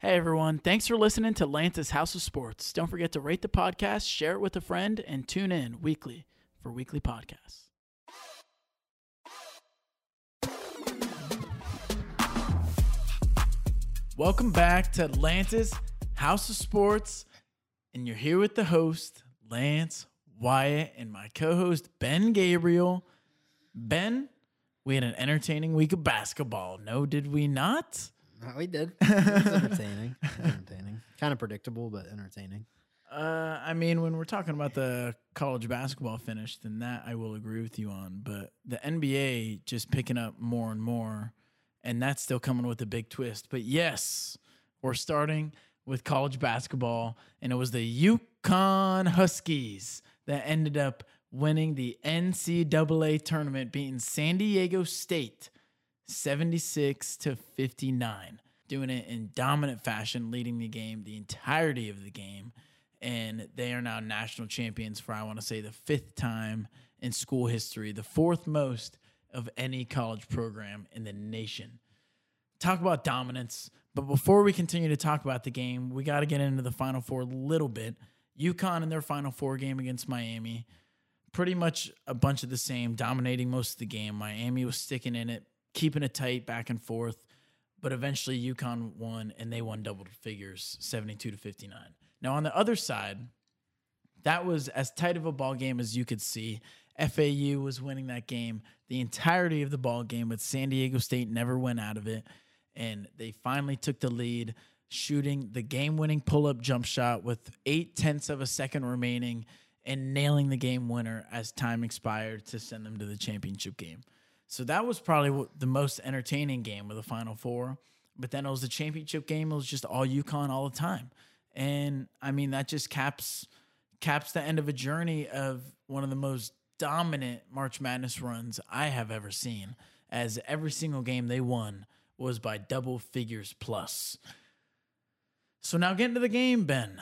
Hey everyone, thanks for listening to Lance's House of Sports. Don't forget to rate the podcast, share it with a friend, and tune in weekly for weekly podcasts. Welcome back to Lance's House of Sports, and you're here with the host, Lance Wyatt, and my co host, Ben Gabriel. Ben, we had an entertaining week of basketball. No, did we not? Uh, we did. It was entertaining. It was entertaining. Kind of predictable, but entertaining. Uh, I mean, when we're talking about the college basketball finish, then that I will agree with you on. But the NBA just picking up more and more, and that's still coming with a big twist. But yes, we're starting with college basketball, and it was the UConn Huskies that ended up winning the NCAA tournament, beating San Diego State 76 to 59, doing it in dominant fashion, leading the game the entirety of the game. And they are now national champions for, I want to say, the fifth time in school history, the fourth most of any college program in the nation. Talk about dominance. But before we continue to talk about the game, we got to get into the Final Four a little bit. UConn in their Final Four game against Miami, pretty much a bunch of the same, dominating most of the game. Miami was sticking in it, keeping it tight back and forth. But eventually UConn won and they won double figures, 72 to 59. Now on the other side, that was as tight of a ball game as you could see. FAU was winning that game the entirety of the ball game, but San Diego State never went out of it. And they finally took the lead, shooting the game winning pull up jump shot with eight tenths of a second remaining and nailing the game winner as time expired to send them to the championship game. So that was probably the most entertaining game of the Final Four. But then it was the championship game. It was just all UConn all the time, and I mean that just caps caps the end of a journey of one of the most dominant March Madness runs I have ever seen. As every single game they won was by double figures plus. So now getting to the game, Ben.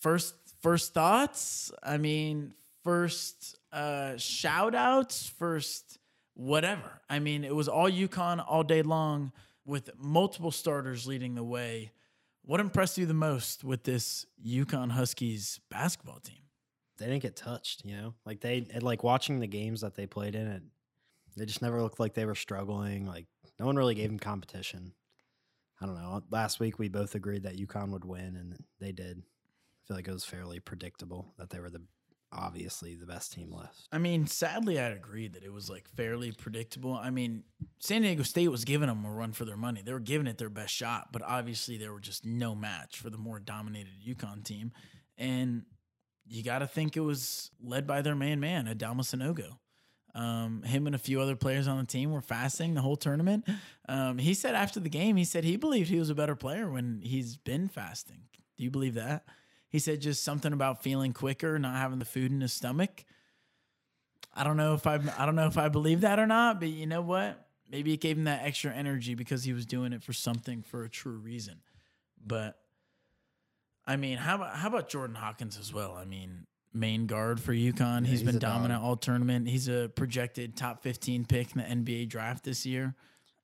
First first thoughts. I mean, first uh shout outs, first whatever. I mean, it was all UConn all day long with multiple starters leading the way. What impressed you the most with this UConn Huskies basketball team? They didn't get touched, you know? Like they like watching the games that they played in it they just never looked like they were struggling. Like no one really gave them competition. I don't know. Last week we both agreed that UConn would win and they did. I feel like it was fairly predictable that they were the obviously the best team left. I mean, sadly, I'd agree that it was like fairly predictable. I mean, San Diego State was giving them a run for their money. They were giving it their best shot, but obviously, they were just no match for the more dominated UConn team. And you got to think it was led by their main man, Adama Sanogo. Um, him and a few other players on the team were fasting the whole tournament. Um, he said after the game, he said he believed he was a better player when he's been fasting. Do you believe that? He said just something about feeling quicker, not having the food in his stomach. I don't know if I I don't know if I believe that or not, but you know what? Maybe it gave him that extra energy because he was doing it for something for a true reason. But I mean, how about how about Jordan Hawkins as well? I mean, main guard for UConn. Yeah, he's he's been a dog. dominant all tournament. He's a projected top 15 pick in the NBA draft this year.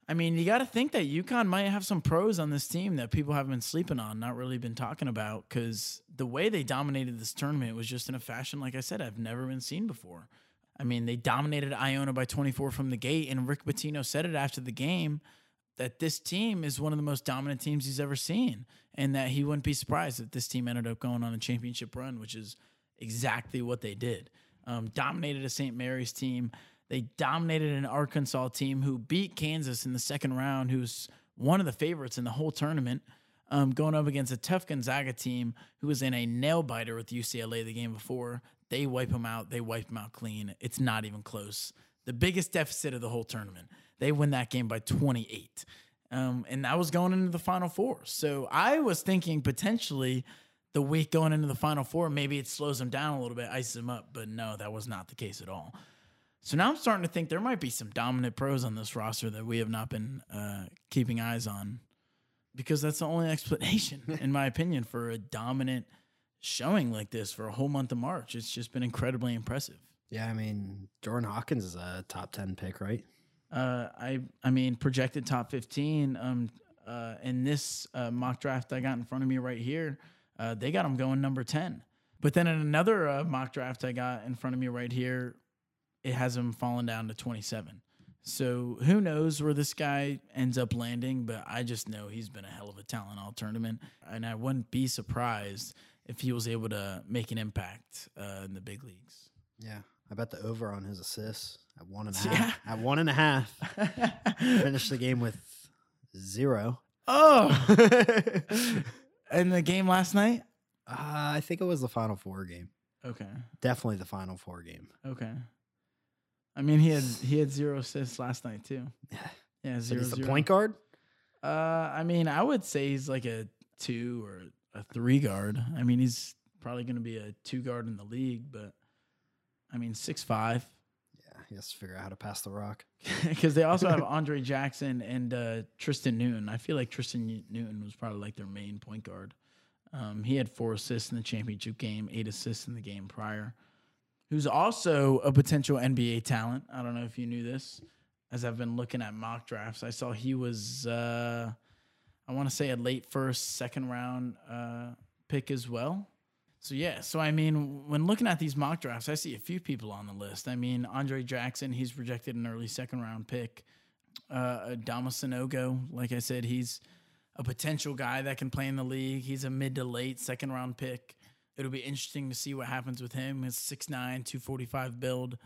I mean, you got to think that UConn might have some pros on this team that people have been sleeping on, not really been talking about, because the way they dominated this tournament was just in a fashion, like I said, I've never been seen before. I mean, they dominated Iona by 24 from the gate, and Rick Pitino said it after the game that this team is one of the most dominant teams he's ever seen, and that he wouldn't be surprised if this team ended up going on a championship run, which is exactly what they did. Um, dominated a St. Mary's team. They dominated an Arkansas team who beat Kansas in the second round, who's one of the favorites in the whole tournament. Um, going up against a tough Gonzaga team who was in a nail biter with UCLA the game before. They wipe them out. They wipe them out clean. It's not even close. The biggest deficit of the whole tournament. They win that game by 28. Um, and that was going into the Final Four. So I was thinking potentially the week going into the Final Four, maybe it slows them down a little bit, ices them up. But no, that was not the case at all. So now I'm starting to think there might be some dominant pros on this roster that we have not been uh, keeping eyes on because that's the only explanation, in my opinion, for a dominant showing like this for a whole month of March. It's just been incredibly impressive. Yeah, I mean Jordan Hawkins is a top ten pick, right? Uh, I I mean projected top 15. Um, Uh, in this uh, mock draft I got in front of me right here, uh, they got him going number 10. But then in another uh, mock draft I got in front of me right here, it has him falling down to 27. So who knows where this guy ends up landing, but I just know he's been a hell of a talent all tournament. And I wouldn't be surprised if he was able to make an impact uh, in the big leagues. Yeah. I bet the over on his assists at one and a half. At one and a half. Finished the game with zero. Oh. in the game last night? Uh, I think it was the Final Four game. Okay. Definitely the Final Four game. Okay. I mean, he had he had zero assists last night too. Yeah. Yeah, So zero. the point guard? Uh, I mean, I would say he's like a two or a three guard. I mean, he's probably going to be a two guard in the league, but I mean, six five. Yeah, he has to figure out how to pass the rock. Because they also have Andre Jackson and uh, Tristan Newton. I feel like Tristan Newton was probably like their main point guard. Um, he had four assists in the championship game, eight assists in the game prior. Who's also a potential NBA talent. I don't know if you knew this. As I've been looking at mock drafts, I saw he was, uh, I want to say, a late first, second round uh, pick as well. So yeah, so I mean, when looking at these mock drafts, I see a few people on the list. I mean, Andre Jackson, he's projected an early second round pick. Uh, Dama Sanogo, like I said, he's a potential guy that can play in the league. He's a mid to late second round pick. It'll be interesting to see what happens with him. His 6'9", 245 build.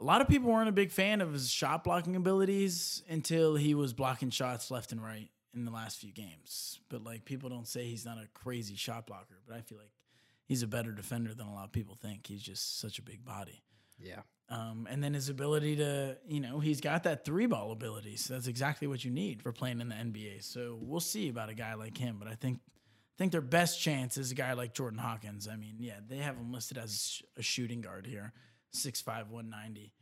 A lot of people weren't a big fan of his shot blocking abilities until he was blocking shots left and right in the last few games. But like people don't say he's not a crazy shot blocker, but I feel like he's a better defender than a lot of people think. He's just such a big body. Yeah. Um, and then his ability to, you know, he's got that three ball ability. So that's exactly what you need for playing in the NBA. So we'll see about a guy like him. But I think, I think their best chance is a guy like Jordan Hawkins. I mean, yeah, they have him listed as a shooting guard here, 6'5", 190.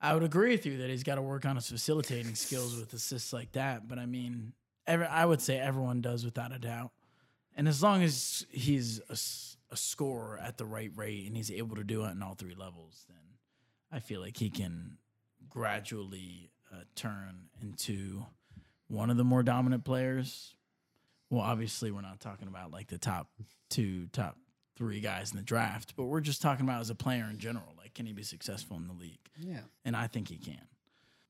I would agree with you that he's got to work on his facilitating skills with assists like that. But I mean, every, I would say everyone does without a doubt. And as long as he's a scorer at the right rate and he's able to do it in all three levels, then I feel like he can gradually uh, turn into one of the more dominant players. Well, obviously, we're not talking about like the top two, top three guys in the draft, but we're just talking about as a player in general. Like, can he be successful in the league? Yeah. And I think he can.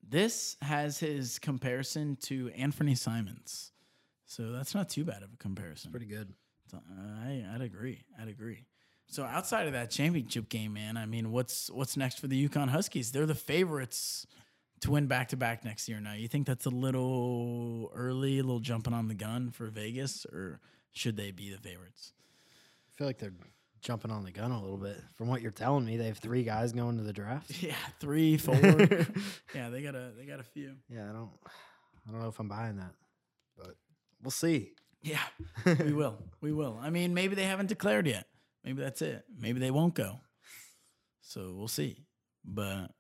This has his comparison to Anthony Simons. So that's not too bad of a comparison. Pretty good. So, I, I'd agree. I'd agree. So outside of that championship game, man, I mean, what's what's next for the UConn Huskies? They're the favorites to win back to back next year. Now, you think that's a little early, a little jumping on the gun for Vegas, or should they be the favorites? I feel like they're jumping on the gun a little bit. From what you're telling me, they have three guys going to the draft. Yeah, three, four. yeah, they got a they got a few. Yeah, I don't I don't know if I'm buying that. But we'll see. Yeah, we will. We will. I mean, maybe they haven't declared yet. Maybe that's it. Maybe they won't go. So we'll see. But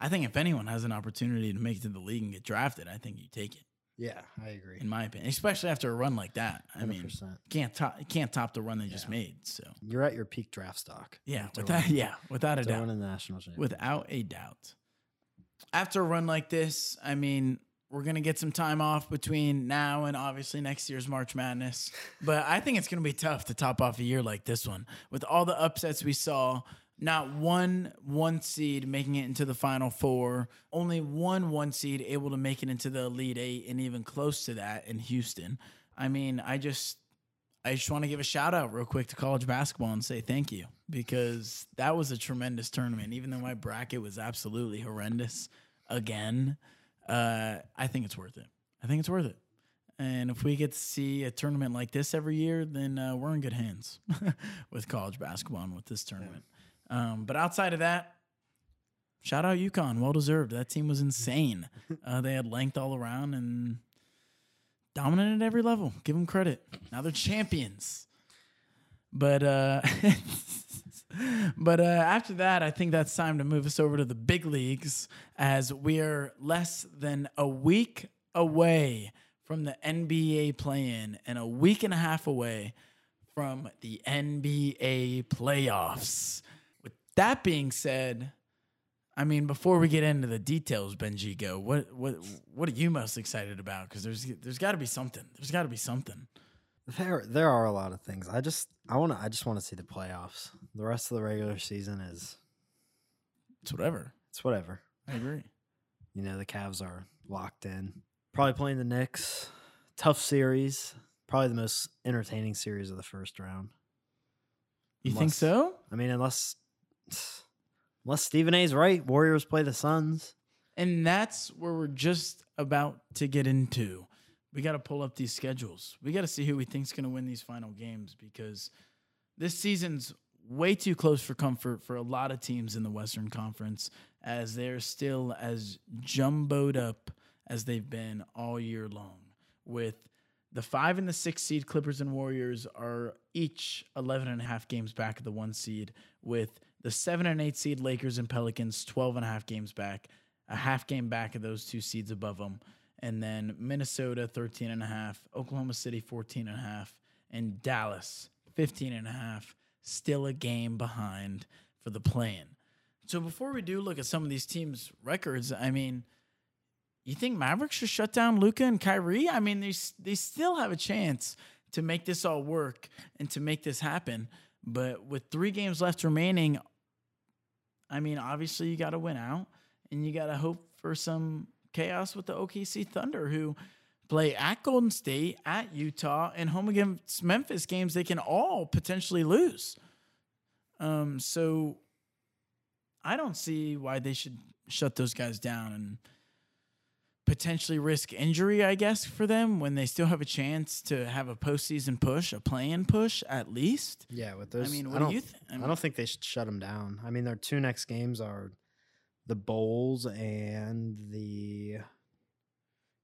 I think if anyone has an opportunity to make it to the league and get drafted, I think you take it. Yeah, I agree. In my opinion, especially after a run like that. I mean, 100%. can't top can't top the run they just made. So You're at your peak draft stock. yeah, without yeah, without a doubt. the national championship. Without a doubt. After a run like this, I mean, we're going to get some time off between now and obviously next year's March Madness. But I think it's going to be tough to top off a year like this one. With all the upsets we saw, not one one seed making it into the final four, only one one seed able to make it into the Elite Eight and even close to that in Houston. I mean, I just I just want to give a shout out real quick to college basketball and say thank you because that was a tremendous tournament. Even though my bracket was absolutely horrendous again, uh, I think it's worth it. I think it's worth it. And if we get to see a tournament like this every year, then uh, we're in good hands with college basketball and with this tournament. Um, but outside of that, shout out UConn. Well deserved. That team was insane. Uh, they had length all around and dominant at every level. Give them credit. Now they're champions. But uh, but uh, after that, I think that's time to move us over to the big leagues as we are less than a week away from the NBA play-in and a week and a half away from the NBA playoffs. That being said, I mean, before we get into the details, Benji, go. What what what are you most excited about? Because there's there's got to be something. There's got to be something. There there are a lot of things. I just I want to I just want to see the playoffs. The rest of the regular season is It's whatever. it's whatever. I agree. You know, the Cavs are locked in. Probably playing the Knicks. Tough series. Probably the most entertaining series of the first round. You think so? I mean, unless unless Stephen A's right, Warriors play the Suns. And that's where we're just about to get into. We got to pull up these schedules. We got to see who we think's going to win these final games because this season's way too close for comfort for a lot of teams in the Western Conference as they're still as jumboed up as they've been all year long. With the five and the six seed Clippers and Warriors are each 11 and a half games back of the one seed, with the seven and eight seed Lakers and Pelicans 12 and a half games back, a half game back of those two seeds above them. And then Minnesota 13 and a half, Oklahoma City 14 and a half, and Dallas 15 and a half, still a game behind for the play-in. So before we do look at some of these teams' records, I mean, you think Mavericks should shut down Luka and Kyrie? I mean, they they still have a chance to make this all work and to make this happen. But with three games left remaining, I mean, obviously you got to win out, and you got to hope for some chaos with the OKC Thunder, who play at Golden State, at Utah, and home against Memphis games they can all potentially lose. Um, so I don't see why they should shut those guys down and potentially risk injury, I guess, for them when they still have a chance to have a postseason push, a play-in push at least. Yeah, with those. I mean, I what don't, do you think? I don't think they should shut them down. I mean, their two next games are the Bulls and the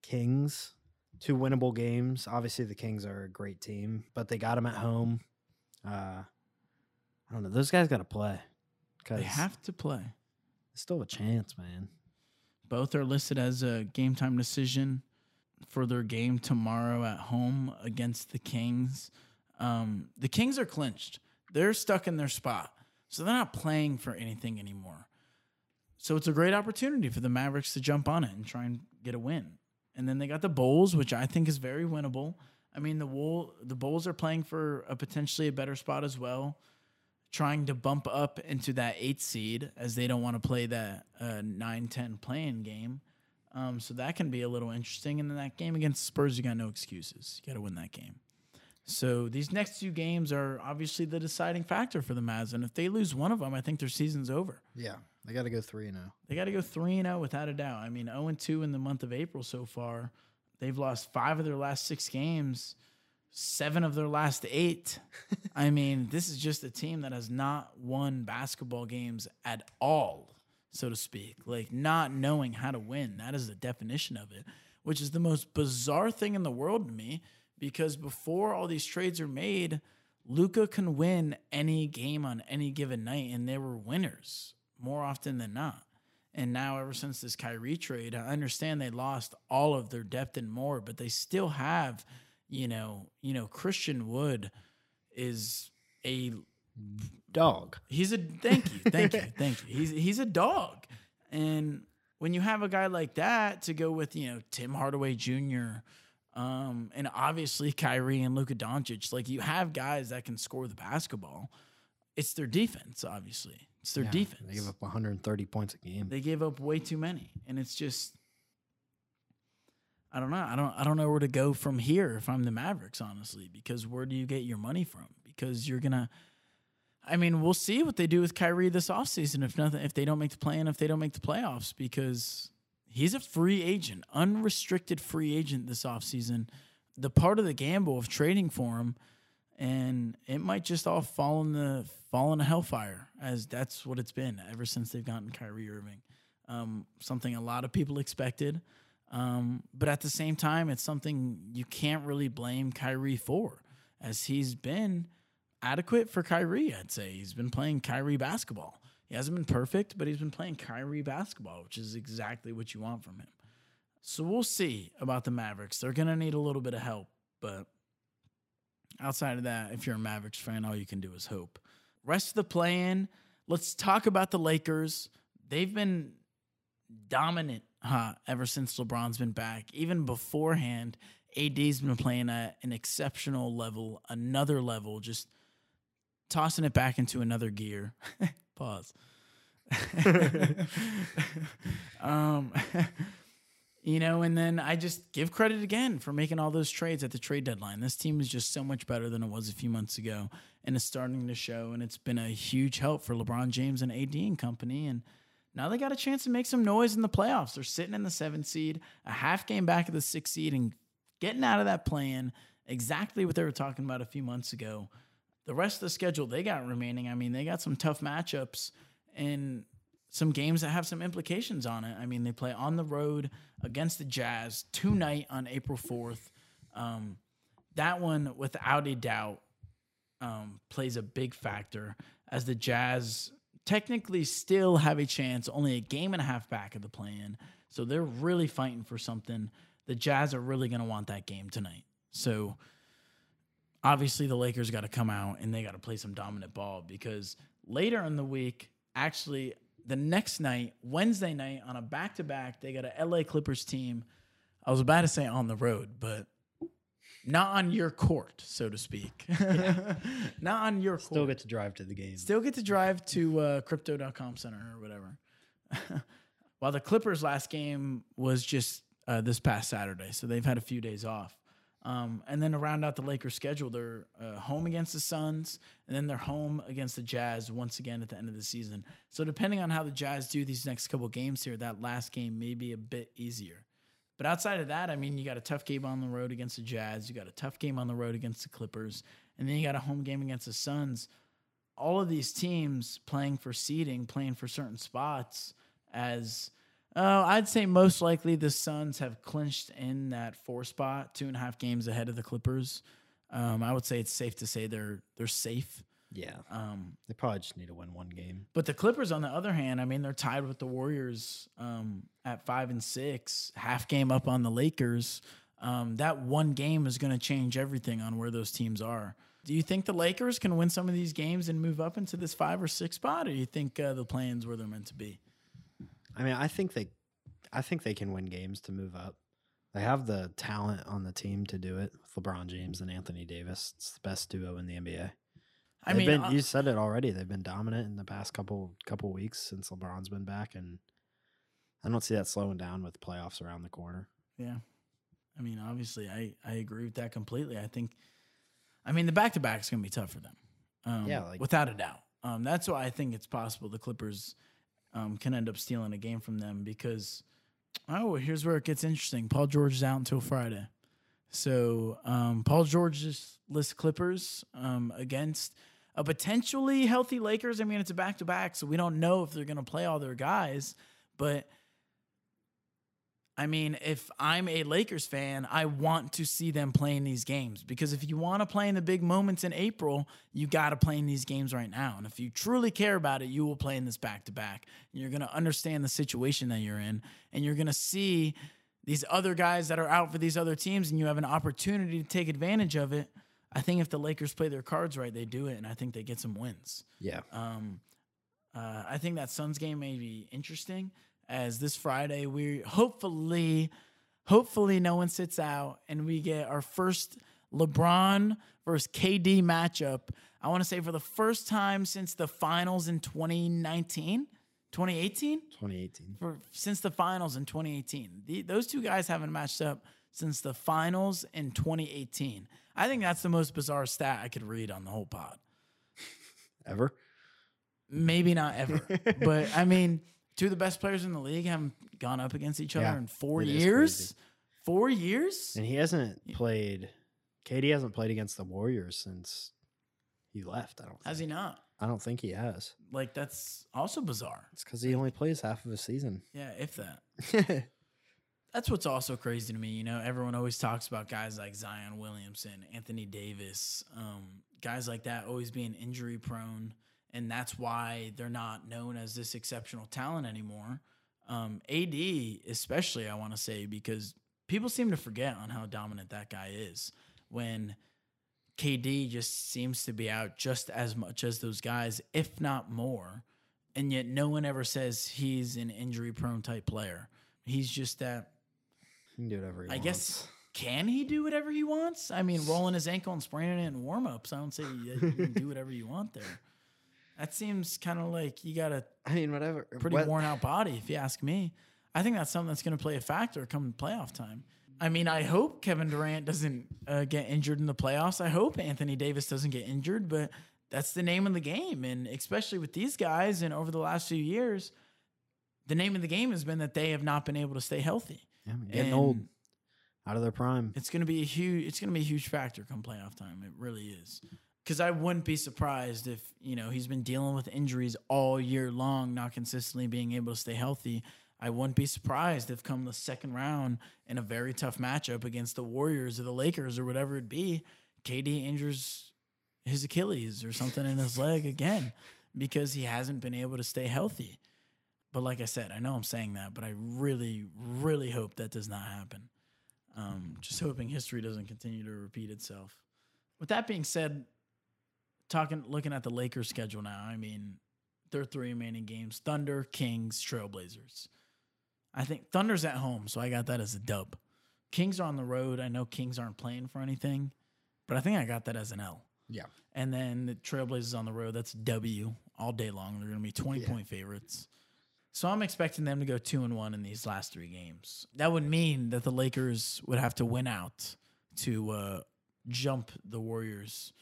Kings. Two winnable games. Obviously, the Kings are a great team, but they got them at home. Uh, I don't know. Those guys got to play they have to play. still have a chance, man. Both are listed as a game time decision for their game tomorrow at home against the Kings. Um, the Kings are clinched. They're stuck in their spot. So they're not playing for anything anymore. So it's a great opportunity for the Mavericks to jump on it and try and get a win. And then they got the Bulls, which I think is very winnable. I mean, the Wool, the Bulls are playing for a potentially a better spot as well, trying to bump up into that eight seed as they don't want to play that uh, 9-10 play-in game. Um, so that can be a little interesting. And then that game against Spurs, you got no excuses. You got to win that game. So these next two games are obviously the deciding factor for the Mavs. And if they lose one of them, I think their season's over. Yeah, they got to go three and oh. zero. They got to go 3 and 0 without a doubt. I mean, 0 and 2 in the month of April so far. They've lost 5 of their last 6 games, 7 of their last 8. I mean, this is just a team that has not won basketball games at all, so to speak. Like not knowing how to win. That is the definition of it, which is the most bizarre thing in the world to me because before all these trades are made, Luka can win any game on any given night and they were winners more often than not. And now, ever since this Kyrie trade, I understand they lost all of their depth and more, but they still have, you know, you know, Christian Wood is a Dog. he's a thank you, thank you, thank you. He's he's a dog, and when you have a guy like that to go with, you know, Tim Hardaway Jr. Um, and obviously Kyrie and Luka Doncic, like you have guys that can score the basketball. It's their defense, obviously. It's their Yeah, defense. They give up 130 points a game. They gave up way too many, and it's just I don't know. I don't I don't know where to go from here if I'm the Mavericks, honestly, because where do you get your money from? Because you're gonna I mean, we'll see what they do with Kyrie this offseason if nothing if they don't make the play and if they don't make the playoffs, because he's a free agent, unrestricted free agent this offseason. The part of the gamble of trading for him and it might just all fall in the fall in a hellfire as that's what it's been ever since they've gotten Kyrie Irving. Um, something a lot of people expected, um, but at the same time, it's something you can't really blame Kyrie for, as he's been adequate for Kyrie. I'd say he's been playing Kyrie basketball. He hasn't been perfect, but he's been playing Kyrie basketball, which is exactly what you want from him. So we'll see about the Mavericks. They're gonna need a little bit of help, but outside of that, if you're a Mavericks fan, all you can do is hope. Rest of the play in, let's talk about the Lakers. they've been dominant huh, ever since LeBron's been back. Even beforehand, AD's been playing at an exceptional level, another level, just tossing it back into another gear. Pause. um, you know, and then I just give credit again for making all those trades at the trade deadline. This team is just so much better than it was a few months ago, and it's starting to show. And it's been a huge help for LeBron James and AD and company. And now they got a chance to make some noise in the playoffs. They're sitting in the seventh seed, a half game back of the sixth seed, and getting out of that play-in. Exactly what they were talking about a few months ago. The rest of the schedule they got remaining, I mean, they got some tough matchups and some games that have some implications on it. I mean, they play on the road against the Jazz tonight on April 4th. Um, that one, without a doubt, um, plays a big factor as the Jazz technically still have a chance, only a game and a half back of the play-in. So they're really fighting for something. The Jazz are really going to want that game tonight. So obviously the Lakers got to come out and they got to play some dominant ball because later in the week, actually the next night, Wednesday night on a back to back, they got a LA Clippers team. I was about to say on the road, but not on your court, so to speak. not on your court. Still court. get to drive to the game. Still get to drive to uh, crypto.com center or whatever. While the Clippers' last game was just uh, this past Saturday, so they've had a few days off. Um, and then to round out the Lakers' schedule, they're uh, home against the Suns, and then they're home against the Jazz once again at the end of the season. So depending on how the Jazz do these next couple games here, that last game may be a bit easier. But outside of that, I mean, you got a tough game on the road against the Jazz, you got a tough game on the road against the Clippers, and then you got a home game against the Suns. All of these teams playing for seeding, playing for certain spots as Oh, I'd say most likely the Suns have clinched in that four spot, two and a half games ahead of the Clippers. Um, I would say it's safe to say they're they're safe. Yeah. Um, They probably just need to win one game. but the Clippers, on the other hand, I mean, they're tied with the Warriors um, at five and six, half game up on the Lakers. Um, that one game is going to change everything on where those teams are. Do you think the Lakers can win some of these games and move up into this five or six spot, or do you think uh, the plans where they're meant to be? I mean, I think they, I think they can win games to move up. They have the talent on the team to do it with LeBron James and Anthony Davis. It's the best duo in the NBA. I They've mean, been, uh, you said it already. They've been dominant in the past couple couple weeks since LeBron's been back, and I don't see that slowing down with playoffs around the corner. Yeah. I mean, obviously, I, I agree with that completely. I think, I mean, the back to back is going to be tough for them. Um, Yeah, like- without a doubt. Um, that's why I think it's possible the Clippers um, can end up stealing a game from them because, oh, here's where it gets interesting. Paul George is out until Friday. So um, Paul George's list Clippers um, against a potentially healthy Lakers. I mean, it's a back to back, so we don't know if they're going to play all their guys, but. I mean, if I'm a Lakers fan, I want to see them playing these games because if you want to play in the big moments in April, you got to play in these games right now. And if you truly care about it, you will play in this back to back. You're going to understand the situation that you're in, and you're going to see these other guys that are out for these other teams, and you have an opportunity to take advantage of it. I think if the Lakers play their cards right, they do it, and I think they get some wins. Yeah, Um, uh, I think that Suns game may be interesting as this Friday we hopefully, hopefully no one sits out and we get our first LeBron versus KD matchup. I want to say for the first time since the finals in 2019, 2018 2018. for since the finals in 2018. The, those two guys haven't matched up since the finals in 2018. I think that's the most bizarre stat I could read on the whole pod. Ever? Maybe not ever, but I mean, two of the best players in the league haven't gone up against each other Yeah, in four years. Four years? And he hasn't played. KD hasn't played against the Warriors since he left. I don't. Has he not? I don't think he has. Like that's also bizarre. It's because he only plays half of a season. Yeah, if that. That's what's also crazy to me. You know, everyone always talks about guys like Zion Williamson, Anthony Davis, um, guys like that always being injury prone, and that's why they're not known as this exceptional talent anymore. Um, AD, especially, I want to say because people seem to forget on how dominant that guy is when KD just seems to be out just as much as those guys, if not more. and yet no one ever says he's an injury prone type player. He's just that. He can do whatever he I wants. guess can he do whatever he wants? I mean, rolling his ankle and spraining it in warm ups. I don't say you, you can do whatever you want there. That seems kind of like you got a I mean, whatever. pretty what- worn out body, if you ask me. I think that's something that's going to play a factor come playoff time. I mean, I hope Kevin Durant doesn't uh, get injured in the playoffs. I hope Anthony Davis doesn't get injured, but that's the name of the game. And especially with these guys, and over the last few years, the name of the game has been that they have not been able to stay healthy. Yeah, getting And old, out of their prime. It's going to be a huge. It's going to be a huge factor come playoff time. It really is. Because I wouldn't be surprised if you know he's been dealing with injuries all year long, not consistently being able to stay healthy. I wouldn't be surprised if come the second round in a very tough matchup against the Warriors or the Lakers or whatever it be, KD injures his Achilles or something in his leg again because he hasn't been able to stay healthy. But like I said, I know I'm saying that, but I really, really hope that does not happen. Um, just hoping history doesn't continue to repeat itself. With that being said, talking looking at the Lakers schedule now, I mean, their three remaining games: Thunder, Kings, Trailblazers. I think Thunder's at home, so I got that as a dub. Kings are on the road. I know Kings aren't playing for anything, but I think I got that as an L. Yeah. And then the Trailblazers on the road, that's W all day long. They're going to be 20 Yeah. point favorites. So I'm expecting them to go 2 and 1 in these last 3 games. That would mean that the Lakers would have to win out to uh, jump the Warriors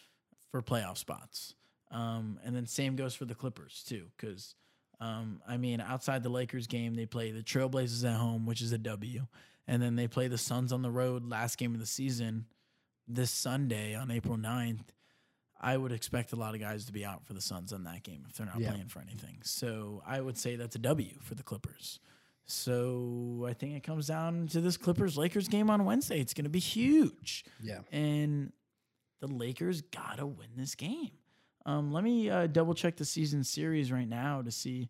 for playoff spots. Um, and then same goes for the Clippers too cuz um, I mean outside the Lakers game they play the Trailblazers at home, which is a W, and then they play the Suns on the road last game of the season this Sunday on April 9th. I would expect a lot of guys to be out for the Suns on that game if they're not Yeah. playing for anything. So I would say that's a W for the Clippers. So I think it comes down to this Clippers Lakers game on Wednesday. It's going to be huge. Yeah. And the Lakers got to win this game. Um, let me uh, double check the season series right now to see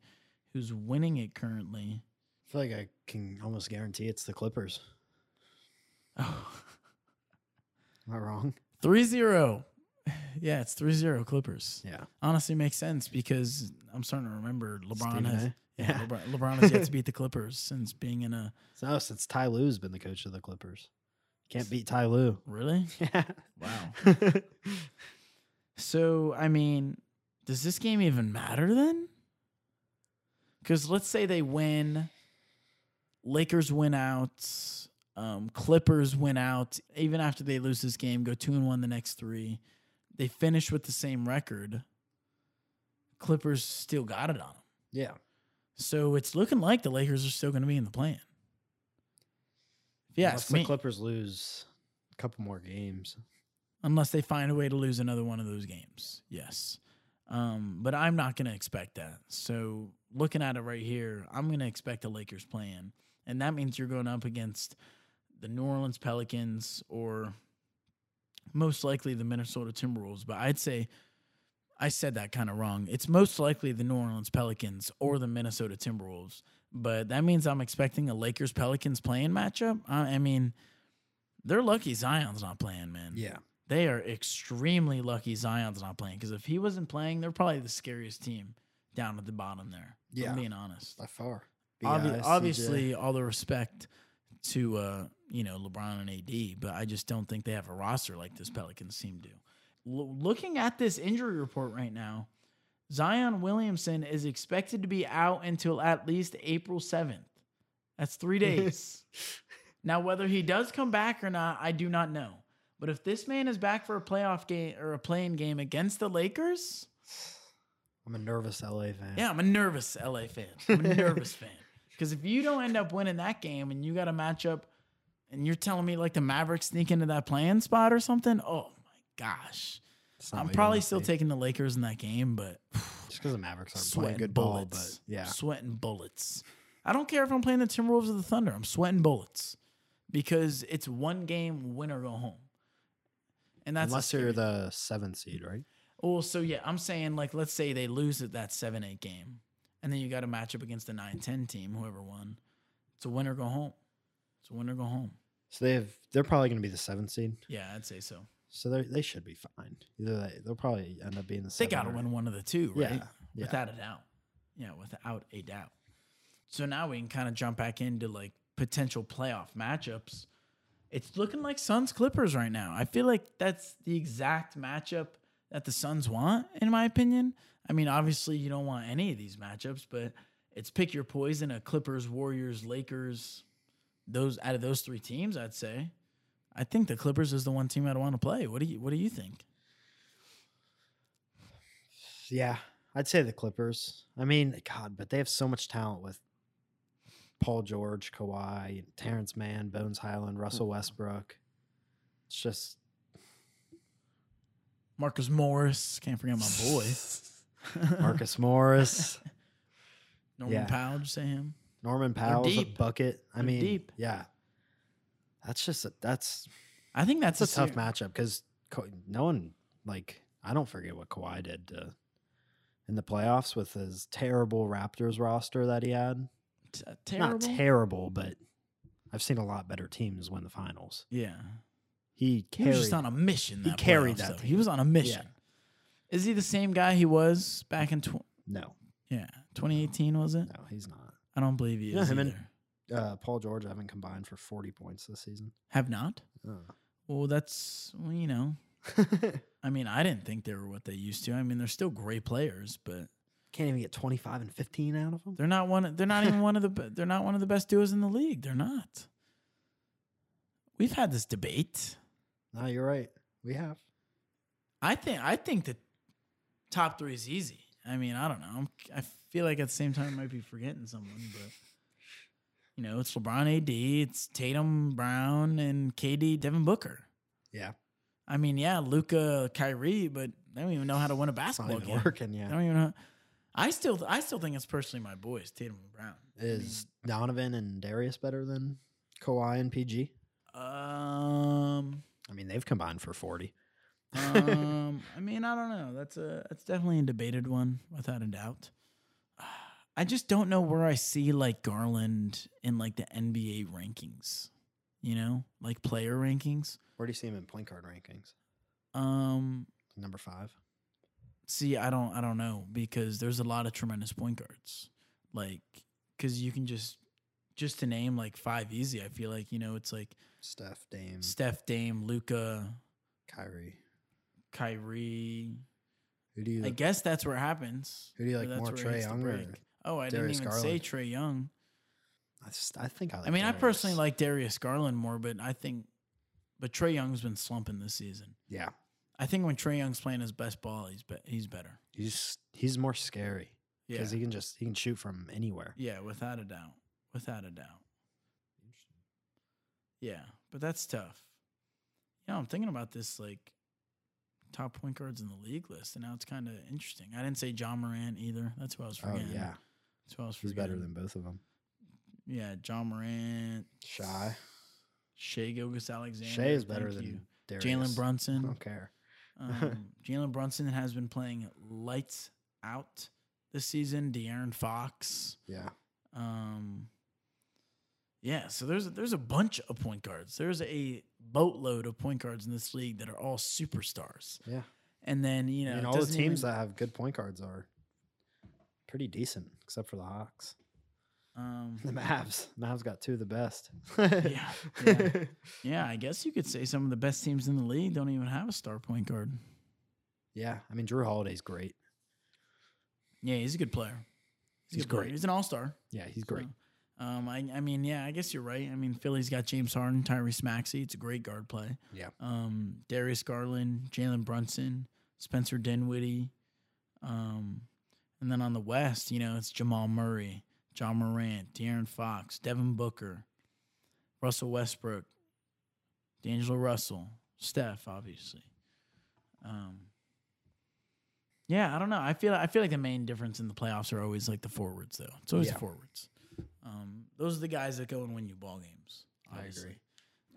who's winning it currently. I feel like I can almost guarantee it's the Clippers. Oh, Am I wrong? 3 0. Yeah, it's 3 0 Clippers. Yeah. Honestly, makes sense because I'm starting to remember LeBron Stephen has. A? Yeah. LeBron, LeBron has yet to beat the Clippers since being in a. No, since Ty Lue's been the coach of the Clippers. Can't beat Ty Lue. Really? Yeah. Wow. So, I mean, does this game even matter then? Because let's say they win, Lakers win out, um, Clippers win out. Even after they lose this game, go two and one the next three, they finish with the same record. Clippers still got it on them. yeah. So it's looking like the Lakers are still going to be in the play-in. If you Unless ask the Clippers lose a couple more games. unless they find a way to lose another one of those games. Yes. Um, but I'm not going to expect that. So looking at it right here, I'm going to expect the Lakers play-in. And that means you're going up against the New Orleans Pelicans or most likely the Minnesota Timberwolves. But I'd say I said that kind of wrong. It's most likely the New Orleans Pelicans or the Minnesota Timberwolves. But that means I'm expecting a Lakers Pelicans play-in matchup. I, I mean, they're lucky Zion's not playing, man. Yeah. They are extremely lucky Zion's not playing because if he wasn't playing, they're probably the scariest team down at the bottom there. Yeah. I'm being honest. By far. Obvi- obviously, all the respect to uh, you know LeBron and AD, but I just don't think they have a roster like this Pelicans team do. L- looking at this injury report right now, Zion Williamson is expected to be out until at least April seventh. That's three days. now, whether he does come back or not, I do not know. But if this man is back for a playoff game or a play-in game against the Lakers, I'm a nervous LA fan. yeah, I'm a nervous LA fan. I'm a nervous fan. Because if you don't end up winning that game and you got a matchup and you're telling me like the Mavericks sneak into that play-in spot or something, oh my gosh. I'm probably still taking the Lakers in that game, but just because the Mavericks aren't playing good bullets. ball, but yeah. Sweating bullets. I don't care if I'm playing the Timberwolves or the Thunder. I'm sweating bullets because it's one game, win or go home. And that's Unless you're the seventh seed, right? Well, so yeah, I'm saying like let's say they lose at that seven eight game, and then you got a matchup against the 9-10 team, whoever won. It's a win or go home. It's a win or go home. So they have. They're probably going to be the seventh seed. Yeah, I'd say so. So they they should be fine. Either they, they'll probably end up being the. They got to win one of the two, Yeah, right? yeah. Without a doubt. Yeah, without a doubt. So now we can kind of jump back into like potential playoff matchups. It's looking like Suns Clippers right now. I feel like that's the exact matchup that the Suns want, in my opinion. I mean, obviously, you don't want any of these matchups, but it's pick your poison a Clippers, Warriors, Lakers. Those out of those three teams, I'd say. I think the Clippers is the one team I'd want to play. What do you What do you think? Yeah, I'd say the Clippers. I mean, God, but they have so much talent with Paul George, Kawhi, Terance Mann, Bones Hyland, Russell hmm. Westbrook. It's just Marcus Morris, can't forget my boy. Marcus Morris, Norman Yeah. Powell, did you say him? Norman Powell's a deep. bucket. I They're mean, deep. yeah, that's just a, that's I think that's, that's a tough ser- matchup because no one like I don't forget what Kawhi did to, in the playoffs with his terrible Raptors roster that he had. T- terrible. Not terrible, but I've seen a lot better teams win the finals. yeah, He he was carried. just on a mission. he That carried playoffs, that though. He was on a mission. Is he the same guy he was back in tw- no, yeah 2018? Was it? no, he's not. I don't believe he Yeah, is him either. and- Uh, Paul George haven't combined for forty points this season. Have not. Uh. Well, that's well, you know. I mean, I didn't think they were what they used to. I mean, they're still great players, but Can't even get twenty five and fifteen out of them. they're not one. They're not even one of the. be- They're not one of the best duos in the league. They're not. We've had this debate. No, you're right. We have. I think. I think the top three is easy. I mean, I don't know. I'm, I feel like at the same time I might be forgetting someone, but you know, it's LeBron, AD, it's Tatum, Brown, and KD, Devin Booker. Yeah, I mean, yeah, Luka, Kyrie, but they don't even know how to win a it's not basketball game. working. I Yeah, don't even know. I still, I still think it's personally my boys, Tatum and Brown. is Donovan and Darius better than Kawhi and PG? Um, I mean, they've combined for forty. um, I mean, I don't know. That's a, that's definitely a debated one, without a doubt. I just don't know where I see like Garland in like the NBA rankings. You know, like player rankings. Where do you see him in point guard rankings? Um, Number five. see, I don't, I don't know because there's a lot of tremendous point guards. Like, because you can just, just to name like five easy. I feel like you know it's like Steph, Dame, Steph, Dame, Luka, Kyrie. Kyrie. Who do you? I guess that's where it happens. Who do you like more, Trae Young or. Oh, I Darius didn't even say Trae Young. I, just, I think I. Like I mean, I personally like Darius Garland more, but I think, but Trae Young's been slumping this season. Yeah, I think when Trae Young's playing his best ball, he's be- he's better. he's he's more scary Yeah, because he can just he can shoot from anywhere. yeah, without a doubt, without a doubt. Interesting. Yeah, but that's tough. You know, I'm thinking about this like top point guards in the league list, and now it's kind of interesting. I didn't say Ja Morant either. That's who I was forgetting. Oh yeah, that's who I was he's forgetting. better than both of them. yeah, Ja Morant, Shy. Shea Gilgis Alexander. Shai is better than. Jalen I Brunson. don't care. Um, Jalen Brunson has been playing lights out this season. De'Aaron Fox. Yeah, Um, yeah, so there's there's a bunch of point guards. There's a boatload of point guards in this league that are all superstars. yeah. And then you know, I mean, all the teams even- that have good point guards are pretty decent, except for the Hawks. um, The Mavs. Mavs got two of the best. Yeah, yeah. yeah, I guess you could say some of the best teams in the league don't even have a star point guard. Yeah, I mean Jrue Holiday's great. Yeah, he's a good player. He's, He's good player. great. He's an all star. Yeah, he's great. Um, I, I mean, yeah, I guess you're right. I mean, Philly's got James Harden, Tyrese Maxey. It's a great guard play. Yeah. Um, Darius Garland, Jalen Brunson, Spencer Dinwiddie. Um, and then on the West, you know, it's Jamal Murray, Ja Morant, De'Aaron Fox, Devin Booker, Russell Westbrook, D'Angelo Russell, Steph, obviously. Um, yeah, I don't know. I feel I feel like the main difference in the playoffs are always like the forwards, though. It's always Yeah. the forwards. Um, those are the guys that go and win you ball games. I agree.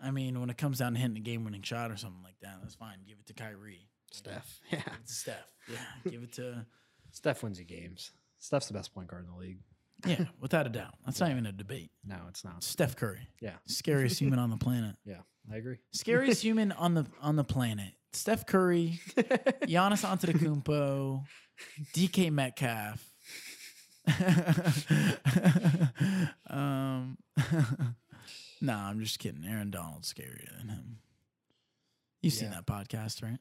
I mean, when it comes down to hitting a game-winning shot or something like that, that's fine. Give it to Kyrie. Steph. Yeah. Give it to Steph. Yeah, give it to Steph wins you games. Steph's the best point guard in the league. yeah, without a doubt. That's not even a debate. No, it's not. Steph Curry, Yeah. scariest human on the planet. Yeah, I agree. Scariest human on the on the planet. Steph Curry, Giannis Antetokounmpo, DK Metcalf. um, no, I'm just kidding. Aaron Donald's scarier than him. You've seen that podcast, right?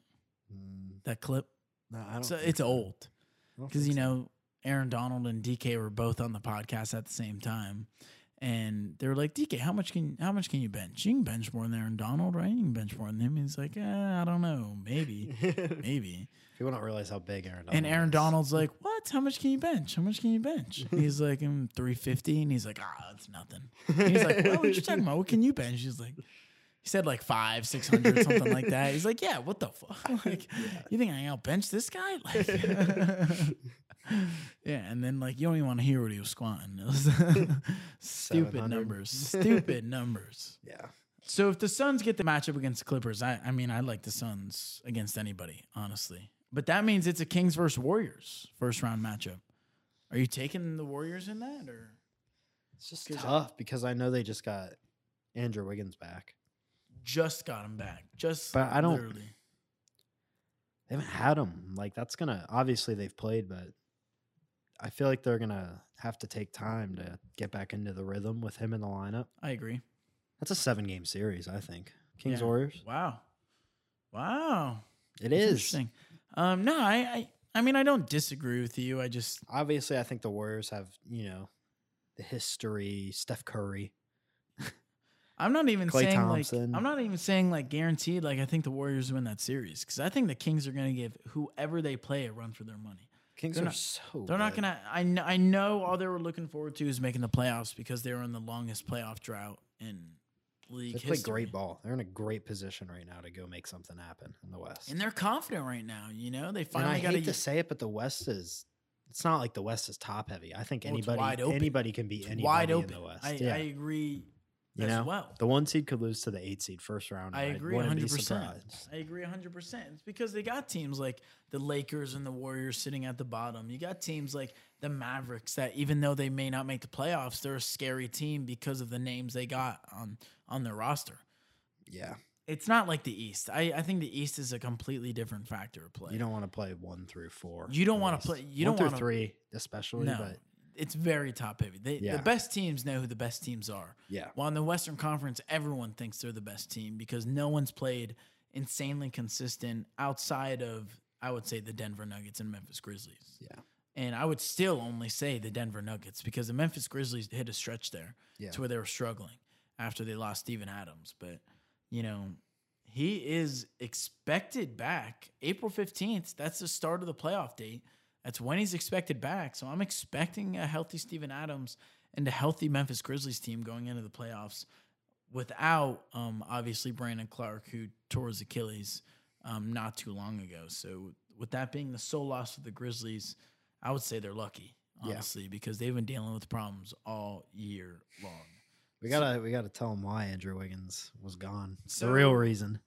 Mm, That clip. no, I don't. So it's so. old because you know Aaron Donald and DK were both on the podcast at the same time, and they were like, "DK, how much can how much can you bench? You can bench more than Aaron Donald, right? You can bench more than him." He's like, eh, "I don't know, maybe, maybe." People don't realize how big Aaron Donald is. And Aaron is. Donald's like, "What? How much can you bench? How much can you bench?" He's like, "I'm 350," and he's like, "Ah, that's nothing." And he's like, "Well, what are you talking about? What can you bench?" He's like, he said like five, six hundred, something like that. He's like, "Yeah, what the fuck? Like, you think I can out bench this guy?" Like, yeah, and then like you don't even want to hear what he was squatting. It was stupid numbers, stupid numbers. Yeah. So if the Suns get the matchup against the Clippers, I, I mean, I like the Suns against anybody, honestly. But that means it's a Kings versus Warriors first round matchup. Are you taking the Warriors in that, or It's just 'Cause I- tough because I know they just got Andrew Wiggins back. just got him back? Just, But I don't- literally. They haven't had him. Like that's gonna obviously they've played, but I feel like they're gonna have to take time to get back into the rhythm with him in the lineup. I agree. That's a seven game series, I think. Kings Yeah. Warriors. Wow, wow, It That's is. interesting. Um, no, I, I, I mean, I don't disagree with you. I just, Obviously, I think the Warriors have, you know, the history, Steph Curry. I'm not even Klay saying Thompson. like, I'm not even saying like guaranteed. Like, I think the Warriors win that series because I think the Kings are going to give whoever they play a run for their money. Kings They're are not- so They're not gonna. I know. I know. All they were looking forward to is making the playoffs because they were in the longest playoff drought in league They play history. great ball. They're in a great position right now to go make something happen in the West. and they're confident right now. You know, they And finally I got hate to say it, but the West is. It's not like the West is top heavy. I think Well, anybody open. anybody can beat anybody wide in the West. I, yeah, I agree you as know, well. the one seed could lose to the eight seed first round. I agree 100. percent. I agree 100. percent It's because they got teams like the Lakers and the Warriors sitting at the bottom. You got teams like the Mavericks that even though they may not make the playoffs, they're a scary team because of the names they got on on their roster. Yeah, It's not like the East. I, I think the East is a completely different factor of play. you don't want to play one through four. You don't wanna play- you one don't through wanna- three, especially. no, But it's very top heavy. They, Yeah. The best teams know who the best teams are. yeah, While in the Western Conference, everyone thinks they're the best team because no one's played insanely consistent outside of, I would say, the Denver Nuggets and Memphis Grizzlies. yeah, And I would still only say the Denver Nuggets because the Memphis Grizzlies hit a stretch there yeah. to where they were struggling after they lost Steven Adams. But, you know, he is expected back April 15th. That's the start of the playoff date. That's when he's expected back. So I'm expecting a healthy Steven Adams and a healthy Memphis Grizzlies team going into the playoffs without um, obviously Brandon Clarke, who tore his Achilles um, not too long ago. So with that being the sole loss of the Grizzlies, I would say they're lucky, Yeah. honestly, because they've been dealing with problems all year long. We gotta we gotta tell him why Andrew Wiggins was gone. So- the real reason.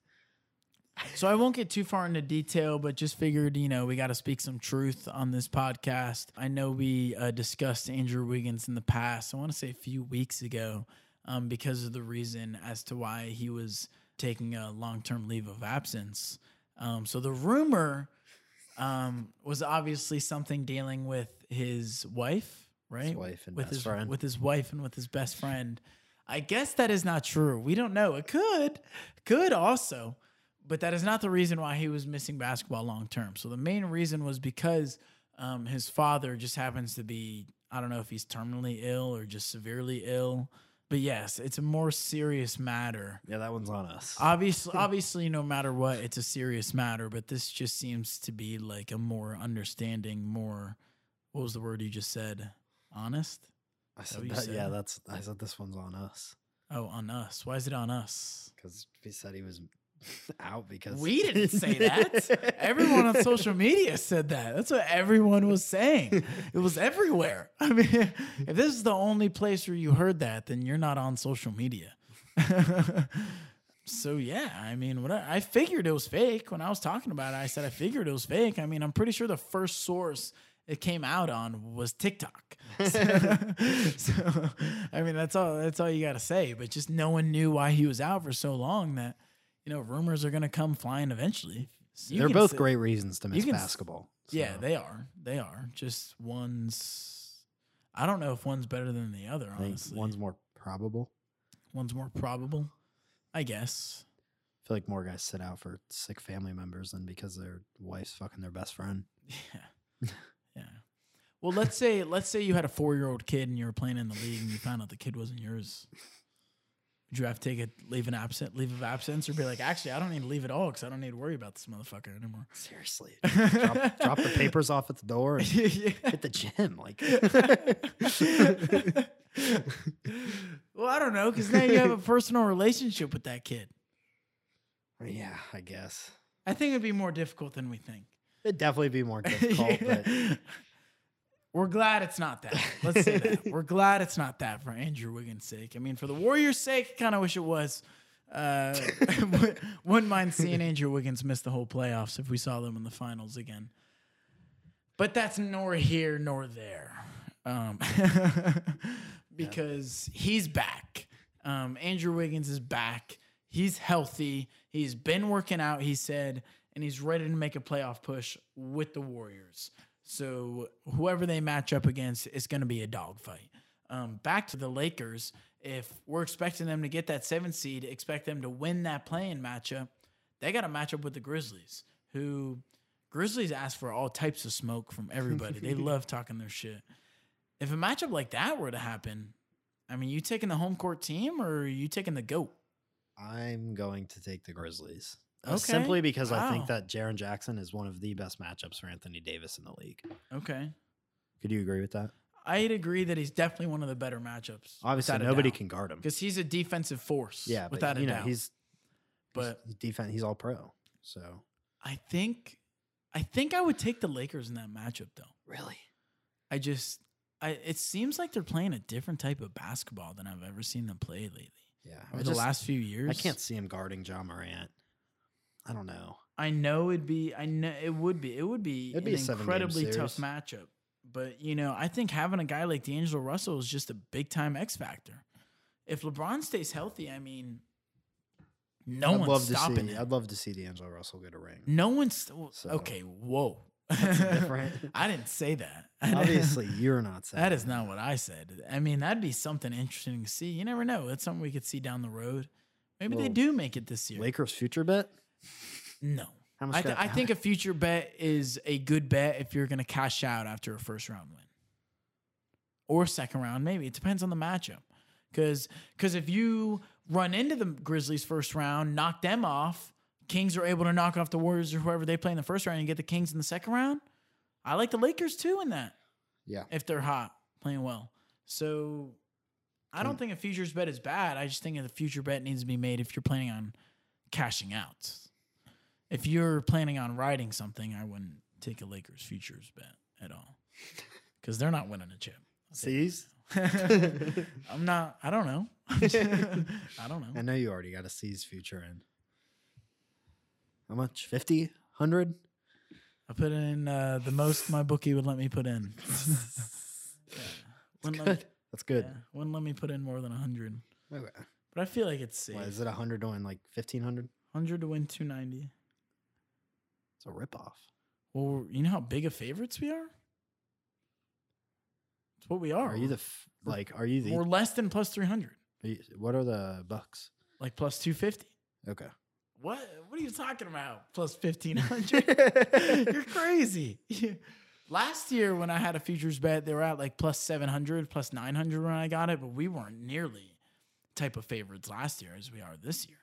So I won't get too far into detail, but just figured, you know, we got to speak some truth on this podcast. I know we uh, discussed Andrew Wiggins in the past. I want to say a few weeks ago, um, because of the reason as to why he was taking a long-term leave of absence. Um, so the rumor um, was obviously something dealing with his wife, right? His wife and with best his friend. with his wife and with his best friend. I guess that is not true. We don't know. It could, could also, but that is not the reason why he was missing basketball long term. So the main reason was because um, his father just happens to be I don't know if he's terminally ill or just severely ill, but yes, it's a more serious matter. Yeah, that one's on us. Obviously, obviously, no matter what, it's a serious matter. But this just seems to be like a more understanding, more. What was the word you just said? Honest. I said you that. said? Yeah, that's. I said this one's on us Oh, on us. Why is it on us? because he said he was out because We didn't say that. Everyone on social media said that. That's what everyone was saying. It was everywhere. I mean, if this is the only place where you heard that, then you're not on social media. so yeah, I mean, what I, I figured it was fake when I was talking about it. I said I figured it was fake. I mean, I'm pretty sure the first source it came out on was TikTok. So, so, I mean, that's all. That's all you got to say. But just no one knew why he was out for so long that you know rumors are going to come flying eventually. You They're both great reasons to miss basketball. Yeah, they are. They are. Just one's I don't know if one's better than the other. Honestly, one's more probable. one's more probable. I guess. I feel like more guys sit out for sick family members than because their wife's fucking their best friend. Yeah. yeah. Well, let's say let's say you had a four year old kid and you were playing in the league and you found out the kid wasn't yours. Would you have to take a leave an absent leave of absence or be like, actually, I don't need to leave at all because I don't need to worry about this motherfucker anymore. Seriously, drop, drop the papers off at the door and yeah. hit the gym. Like, well, I don't know because now you have a personal relationship with that kid. yeah, I guess I think it'd be more difficult than we think. it'd definitely be more difficult. But We're glad it's not that. Let's say that. We're glad it's not that for Andrew Wiggins' sake. I mean, for the Warriors' sake, kind of wish it was. Uh, wouldn't mind seeing Andrew Wiggins miss the whole playoffs if we saw them in the finals again. But that's nor here nor there. Um, because he's back. Um, Andrew Wiggins is back. He's healthy. He's been working out, he said, and he's ready to make a playoff push with the Warriors. So whoever they match up against, it's going to be a dogfight. Um, back to the Lakers. If we're expecting them to get that seven seed, expect them to win that play-in matchup, they got to match up with the Grizzlies, who Grizzlies ask for all types of smoke from everybody. they love talking their shit. If a matchup like that were to happen, I mean, you taking the home court team or you taking the goat? I'm going to take the Grizzlies. Okay. Simply because I think that Jaren Jackson is one of the best matchups for Anthony Davis in the league. Okay. Could you agree with that? I'd agree that he's definitely one of the better matchups. Obviously, nobody can guard him. because he's a defensive force. Yeah, but without you a know doubt. he's but he's defense. He's all pro. So I think, I think I would take the Lakers in that matchup though. really, I just, I it seems like they're playing a different type of basketball than I've ever seen them play lately. yeah. Over the last few years, I can't see him guarding Ja Morant. I don't know. I know it'd be. I know it would be. It would be It'd an be a seven-game incredibly tough series. matchup. But you know, I think having a guy like D'Angelo Russell is just a big time X factor. If LeBron stays healthy, I mean, no I'd one's love to stopping see. it. I'd love to see D'Angelo Russell get a ring. No one's So- okay. Whoa, different- I didn't say that. Obviously, you're not saying that is not what I said. I mean, that'd be something interesting to see. You never know. That's something we could see down the road. Maybe they Well, do make it this year. Lakers future bet. No. How much? I, th- I think a future bet is a good bet if you're going to cash out after a first round win or second round. Maybe it depends on the matchup. Because if you run into the Grizzlies first round, knock them off, Kings are able to knock off the Warriors or whoever they play in the first round and get the Kings in the second round. I like the Lakers too in that yeah. if they're hot, playing well. So I don't think a futures bet is bad. I just think a future bet needs to be made if you're planning on cashing out. If you're planning on riding something, I wouldn't take a Lakers futures bet at all because they're not winning a chip. C's. I'm not. I don't know. I don't know. I know you already got a C's future in. How much? 50? 100? I put in uh, the most my bookie would let me put in. yeah. Wouldn't let, Good. That's good. yeah, wouldn't let me put in more than hundred. Okay. But I feel like it's safe. What, is it 100 to win like 1500? Hundred to win two ninety. It's a ripoff. Well, you know how big of favorites we are. It's what we are. Are you the f- like? Are you the? We're less than plus three hundred, what are the Bucks? like plus two fifty. Okay. What? What are you talking about? Plus fifteen hundred? You're crazy. Last year when I had a futures bet, they were at like plus seven hundred, plus nine hundred when I got it, but we weren't nearly type of favorites last year as we are this year.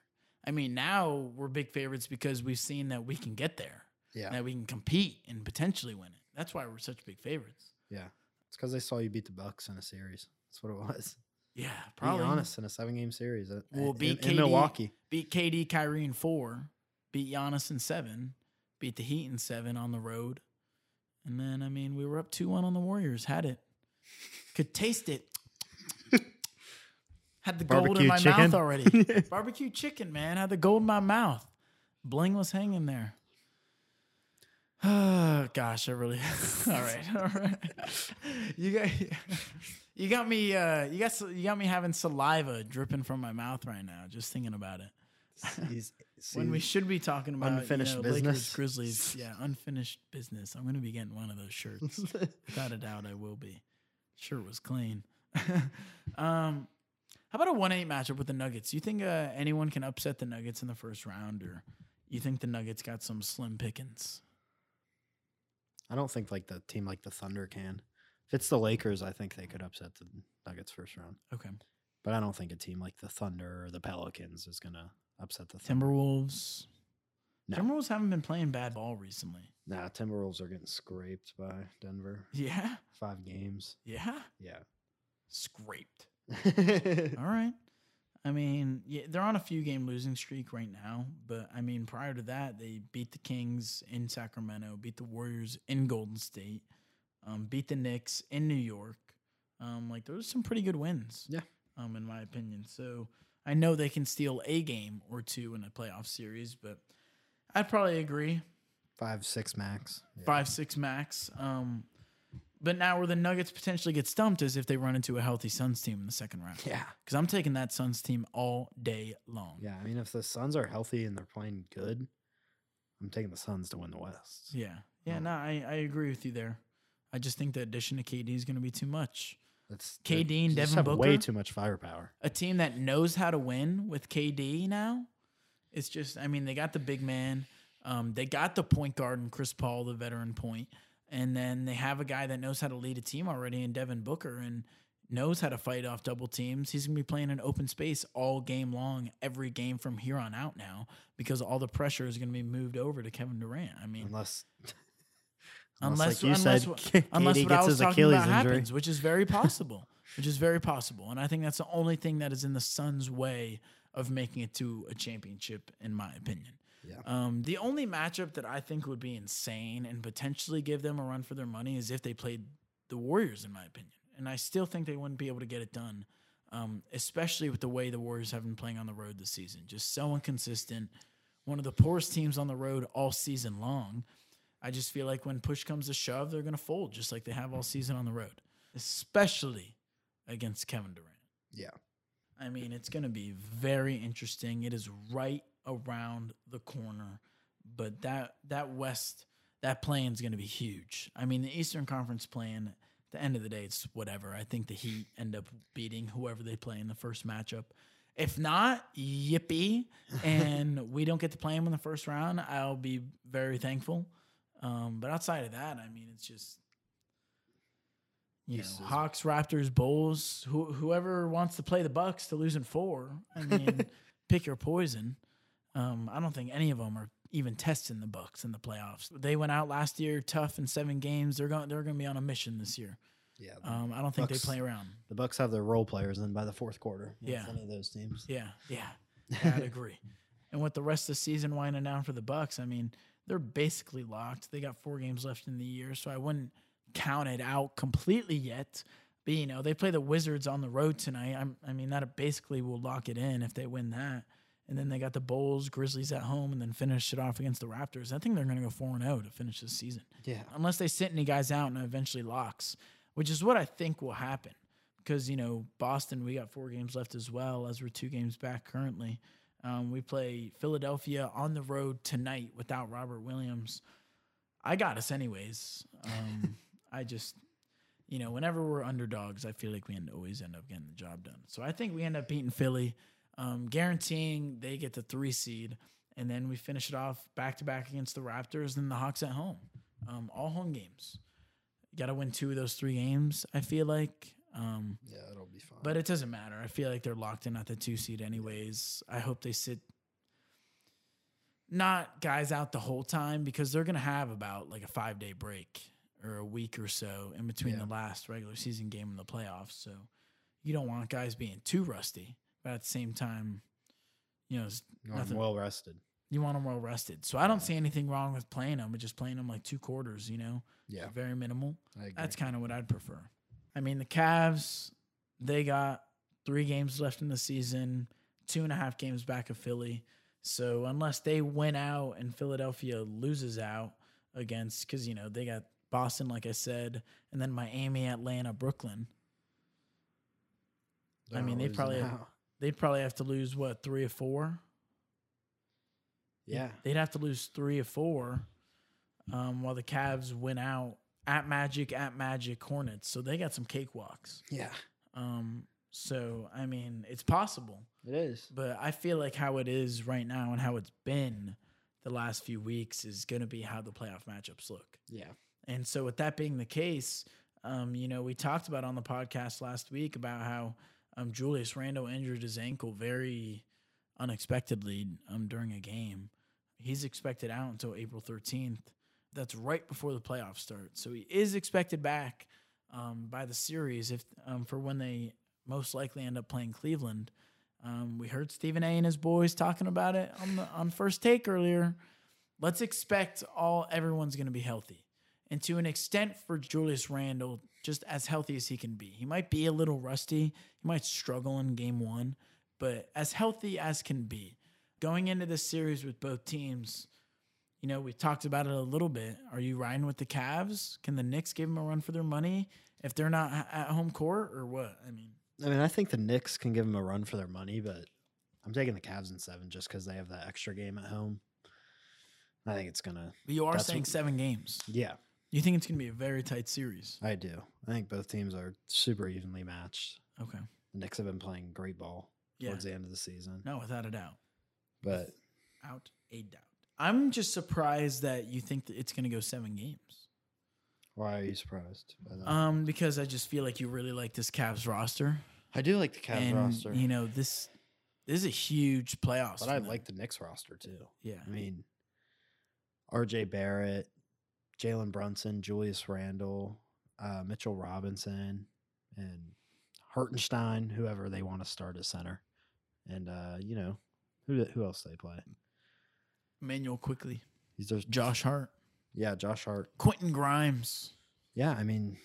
I mean, now we're big favorites because we've seen that we can get there, Yeah. that we can compete and potentially win it. That's why we're such big favorites. Yeah. It's because they saw you beat the Bucks in a series. That's what it was. Yeah, Probably. Be honest, in a seven game series. At, We'll in, beat in KD. Milwaukee. Beat KD, Kyrie in four. Beat Giannis in seven. Beat the Heat in seven on the road. And then, I mean, we were up 2 1 on the Warriors. Had it. Could taste it. Had the gold in my chicken. mouth already. Barbecue chicken, man. Had the gold in my mouth. Bling was hanging there. Oh gosh, I really. all right, all right. You got, you got me. Uh, you got, you got me having saliva dripping from my mouth right now, just thinking about it. He's- when we should be talking about Unfinished you know, Lakers, business. Grizzlies. Yeah, unfinished business. I'm gonna be getting one of those shirts. Without a doubt, I will be. Sure was clean. um, how about a one eight matchup with the Nuggets? You think uh, anyone can upset the Nuggets in the first round, or you think the Nuggets got some slim pickings? I don't think like the team like the Thunder can. If it's the Lakers, I think they could upset the Nuggets first round. Okay. But I don't think a team like the Thunder or the Pelicans is gonna upset the Thunder. Timberwolves. No. Timberwolves haven't been playing bad ball recently. Nah, Timberwolves are getting scraped by Denver. Yeah. Five games. Yeah. Yeah. Scraped. All right. I mean, yeah, they're on a few game losing streak right now, but I mean, prior to that, they beat the Kings in Sacramento, beat the Warriors in Golden State, um, beat the Knicks in New York. Um, like those are some pretty good wins. Yeah. Um, in my opinion. So I know they can steal a game or two in a playoff series, but I'd probably agree Five, six max. Yeah. five six max. Um, but now where the Nuggets potentially get stumped is if they run into a healthy Suns team in the second round. Yeah. Because I'm taking that Suns team all day long. Yeah. I mean, if the Suns are healthy and they're playing good, I'm taking the Suns to win the West. Yeah. Yeah. Oh. No, I, I agree with you there. I just think the addition to KD is going to be too much. That's KD and Devin have way too much firepower. A team that knows how to win with KD now. It's just, I mean, they got the big man. Um, they got the point guard and Chris Paul, the veteran point, and then they have a guy that knows how to lead a team already in Devin Booker and knows how to fight off double teams. He's gonna be playing in open space all game long, every game from here on out now, because all the pressure is gonna be moved over to Kevin Durant. I mean, Unless, unless like you unless, said, unless what I gets was talking Achilles about injury. happens, which is very possible, which is very possible, and I think that's the only thing that is in the Suns' way of making it to a championship, in my opinion. Yeah. Um, the only matchup that I think would be insane and potentially give them a run for their money is if they played the Warriors, in my opinion, and I still think they wouldn't be able to get it done. Um, especially with the way the Warriors have been playing on the road this season, just so inconsistent. One of the poorest teams on the road all season long. I just feel like when push comes to shove, they're going to fold just like they have all season on the road, especially against Kevin Durant. yeah. I mean, it's going to be very interesting. It is right around the corner, but that that West that plan is going to be huge. I mean, the Eastern Conference plan. At the end of the day, it's whatever. I think the Heat end up beating whoever they play in the first matchup. If not, yippee, and we don't get to play them in the first round, I'll be very thankful. Um, but outside of that, I mean, it's just you know, Hawks, Raptors, Bulls, who, whoever wants to play the Bucks to lose in four. I mean, pick your poison. Um, I don't think any of them are even testing the Bucks in the playoffs. They went out last year tough in seven games. They're going. They're going to be on a mission this year. Yeah. Um, I don't think Bucks- they play around. the Bucks have their role players in by the fourth quarter. Yeah. Any of those teams. Yeah, yeah, yeah I'd agree. And with the rest of the season winding down for the Bucks, I mean, they're basically locked. They got four games left in the year, so I wouldn't count it out completely yet. But you know, they play the Wizards on the road tonight. I'm, I mean, that basically will lock it in if they win that. And then they got the Bulls, Grizzlies at home, and then finish it off against the Raptors. I think they're going to go four and zero to finish the season Yeah. unless they sit any guys out and eventually locks, which is what I think will happen. Because you know Boston, we got four games left as well, as we're two games back currently. Um, we play Philadelphia on the road tonight without Robert Williams. I got us anyways. Um, I just, you know, whenever we're underdogs, I feel like we end, always end up getting the job done. So I think we end up beating Philly, um, guaranteeing they get the three seed, and then we finish it off back to back against the Raptors and the Hawks at home. Um, all home games. You got to win two of those three games. I feel like. Um, Yeah, it'll be fun. but it doesn't matter. I feel like they're locked in at the two seed anyways. I hope they sit not guys out the whole time because they're gonna have about like a five day break or a week or so in between Yeah. the last regular season game and the playoffs. So you don't want guys being too rusty, but at the same time, you know, it's You nothing- well rested. you want them well rested. So I don't see anything wrong with playing them, but just playing them like two quarters. You know, Yeah. very minimal. I agree. That's kind of what I'd prefer. I mean, the Cavs, they got three games left in the season, two and a half games back of Philly. So unless they win out and Philadelphia loses out against, because, you know, they got Boston, like I said, and then Miami, Atlanta, Brooklyn. I They're mean, they'd probably have-. They'd probably have to lose, what, three or four? Yeah. They'd have to lose three or four um, while the Cavs win out at Magic, at Magic, Hornets. So they got some cakewalks. Yeah, Um, so I mean, it's possible, it is. but I feel like how it is right now and how it's been the last few weeks is going to be how the playoff matchups look. Yeah, And so, with that being the case, um, you know, we talked about on the podcast last week about how um, Julius Randle injured his ankle very unexpectedly um, during a game. He's expected out until April 13th. That's right before the playoffs start. So he is expected back um, by the series if um, for when they most likely end up playing Cleveland. Um, we heard Stephen A. and his boys talking about it on the on first take earlier. Let's expect all everyone's going to be healthy, and to an extent for Julius Randle, just as healthy as he can be. He might be a little rusty. He might struggle in game one, but as healthy as can be. Going into this series with both teams, you know, we talked about it a little bit. Are you riding with the Cavs? Can the Knicks give them a run for their money if they're not at home court or what? I mean, I mean, I think the Knicks can give them a run for their money, but I'm taking the Cavs in seven just because they have that extra game at home. I think it's gonna. you are saying what- seven games. Yeah, You think it's going to be a very tight series? I do. I think both teams are super evenly matched. Okay. The Knicks have been playing great ball Yeah. towards the end of the season, No, without a doubt. but Out a doubt. I'm just surprised that you think that it's going to go seven games. why are you surprised? By that? Um, because I just feel like you really like this Cavs roster, I do like the Cavs and roster, you know this. This is a huge playoffs. but I them. like the Knicks roster too. Yeah. I mean, R.J. Barrett, Jalen Brunson, Julius Randle, uh, Mitchell Robinson, and Hartenstein, whoever they want to start at center, and uh, you know who who else they play. Manuel Quickley. He's just Josh Hart, yeah, Josh Hart. Quentin Grimes. Yeah, I mean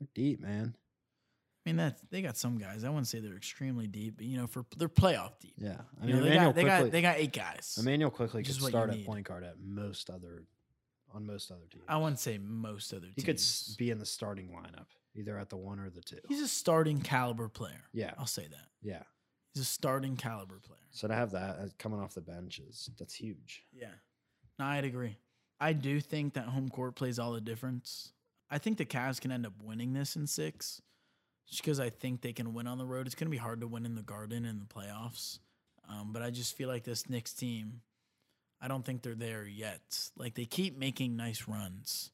they're deep, man. I mean that they got some guys. I wouldn't say they're extremely deep, but you know, for they're playoff deep. Yeah, I You mean know, they got they got they got eight guys. Immanuel Quickley could is start at point guard at most other on most other teams. I wouldn't say most other teams. he could be in the starting lineup, either at the one or the two. He's a starting caliber player. Yeah, I'll say that. yeah. He's a starting caliber player. So to have that coming off the bench is that's huge. Yeah. No, I'd agree. I do think that home court plays all the difference. I think the Cavs can end up winning this in six just because I think they can win on the road. It's going to be hard to win in the Garden in the playoffs. Um, but I just feel like this Knicks team, I don't think they're there yet. Like they keep making nice runs.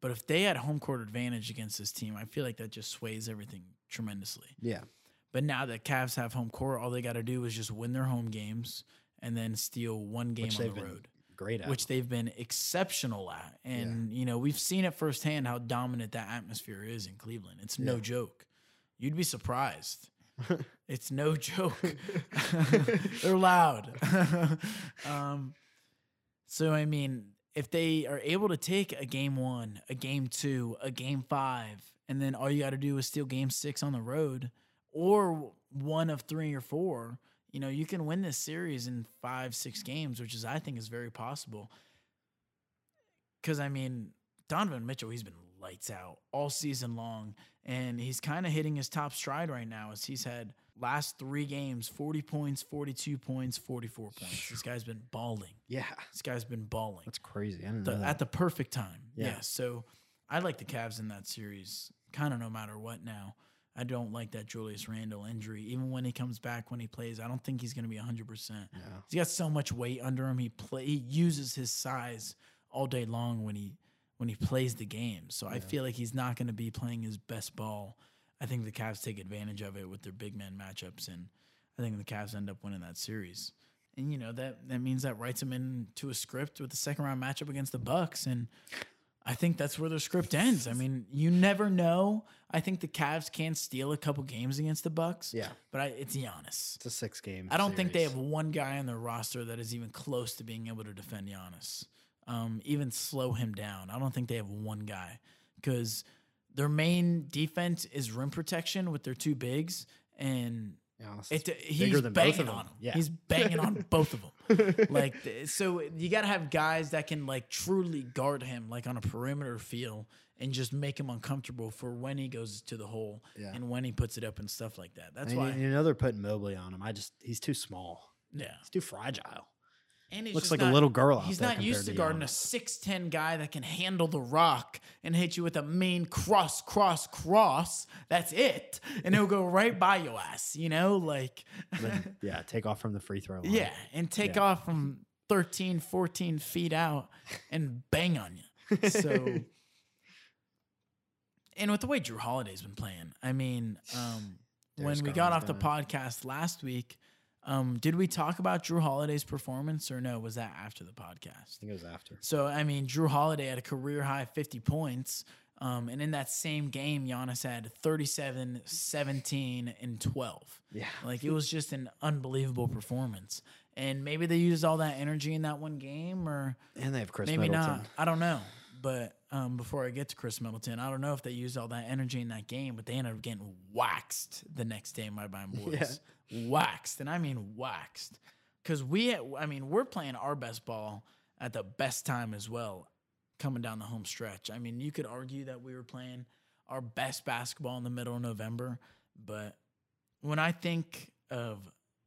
But if they had home court advantage against this team, I feel like that just sways everything tremendously. Yeah, But now that Cavs have home court, all they got to do is just win their home games and then steal one game which on the road great at. which they've been exceptional at. And, you know, we've seen it firsthand how dominant that atmosphere is in Cleveland. It's no Yeah. joke. You'd be surprised. it's no joke. They're loud. um, so, I mean, if they are able to take a game one, a game two, a game five, and then all you got to do is steal game six on the road or one of three or four, you know, you can win this series in five, six games, which is, I think, is very possible. Because, I mean, Donovan Mitchell, he's been lights out all season long, and he's kind of hitting his top stride right now as he's had last three games 40 points, 42 points, 44 points. This guy's been balling. yeah, This guy's been balling that's crazy. I didn't the, know that. at the perfect time. Yeah. Yeah. So I like the Cavs in that series, kind of no matter what now. I don't like that Julius Randle injury. Even when he comes back, when he plays, I don't think he's going to be 100%. yeah. He's got so much weight under him. He play he uses his size all day long when he when he plays the game. So I feel like he's not going to be playing his best ball. I think the Cavs take advantage of it with their big man matchups, and I think the Cavs end up winning that series. And you know that that means that writes them into a script with the second round matchup against the Bucks, and I think that's where their script ends. I mean, you never know. I think the Cavs can steal a couple games against the Bucks, yeah, but I, it's Giannis. it's a six game. I don't think they have one guy on their roster that is even close to being able to defend Giannis, um, even slow him down. I don't think they have one guy because their main defense is rim protection with their two bigs, and Giannis it, uh, is he's bigger than both banging of them. on them. Yeah. He's banging on both of them. Like so, you got to have guys that can like truly guard him, like on a perimeter feel, and just make him uncomfortable for when he goes to the hole Yeah. and when he puts it up and stuff like that. That's why, you know they're putting Mobley on him. I just he's too small. yeah. He's too fragile. And he's Looks like not- a little girl out He's there not used to to guarding a six ten guy that can handle the rock and hit you with a main cross, cross, cross. That's it, and he'll go right by your ass. You know, like Then, yeah, take off from the free throw line. yeah, and take Yeah. off from 13, 14 feet out and bang on you. So, and with the way Jrue Holiday's been playing, I mean, um, when we got off the podcast last week, um, did we talk about Jrue Holiday's performance or no? Was that after the podcast? I think it was after. So, I mean, Jrue Holiday had a career high 50 points. Um, and in that same game, Giannis had 37, 17, and 12. Yeah. Like it was just an unbelievable performance. And maybe they used all that energy in that one game, or And they have Khris maybe Middleton. not. I don't know. But um, before I get to Khris Middleton, I don't know if they used all that energy in that game, but they ended up getting waxed the next day, my buying boys. Waxed. And I mean waxed. Because we, I mean, we're playing our best ball at the best time as well, coming down the home stretch. I mean, you could argue that we were playing our best basketball in the middle of November, but when I think of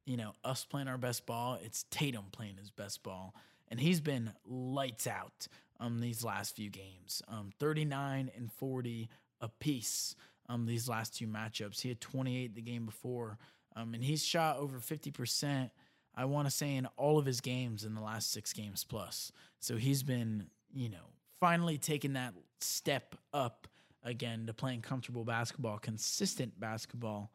you know us playing our best ball, it's Tatum playing his best ball, and he's been lights out um these last few games. Um, 39 and 40 apiece. Um, these last two matchups, he had 28 the game before, um, and he's shot over 50 percent. I want to say in all of his games in the last six games plus. So he's been, you know, finally taking that step up again to playing comfortable basketball, consistent basketball.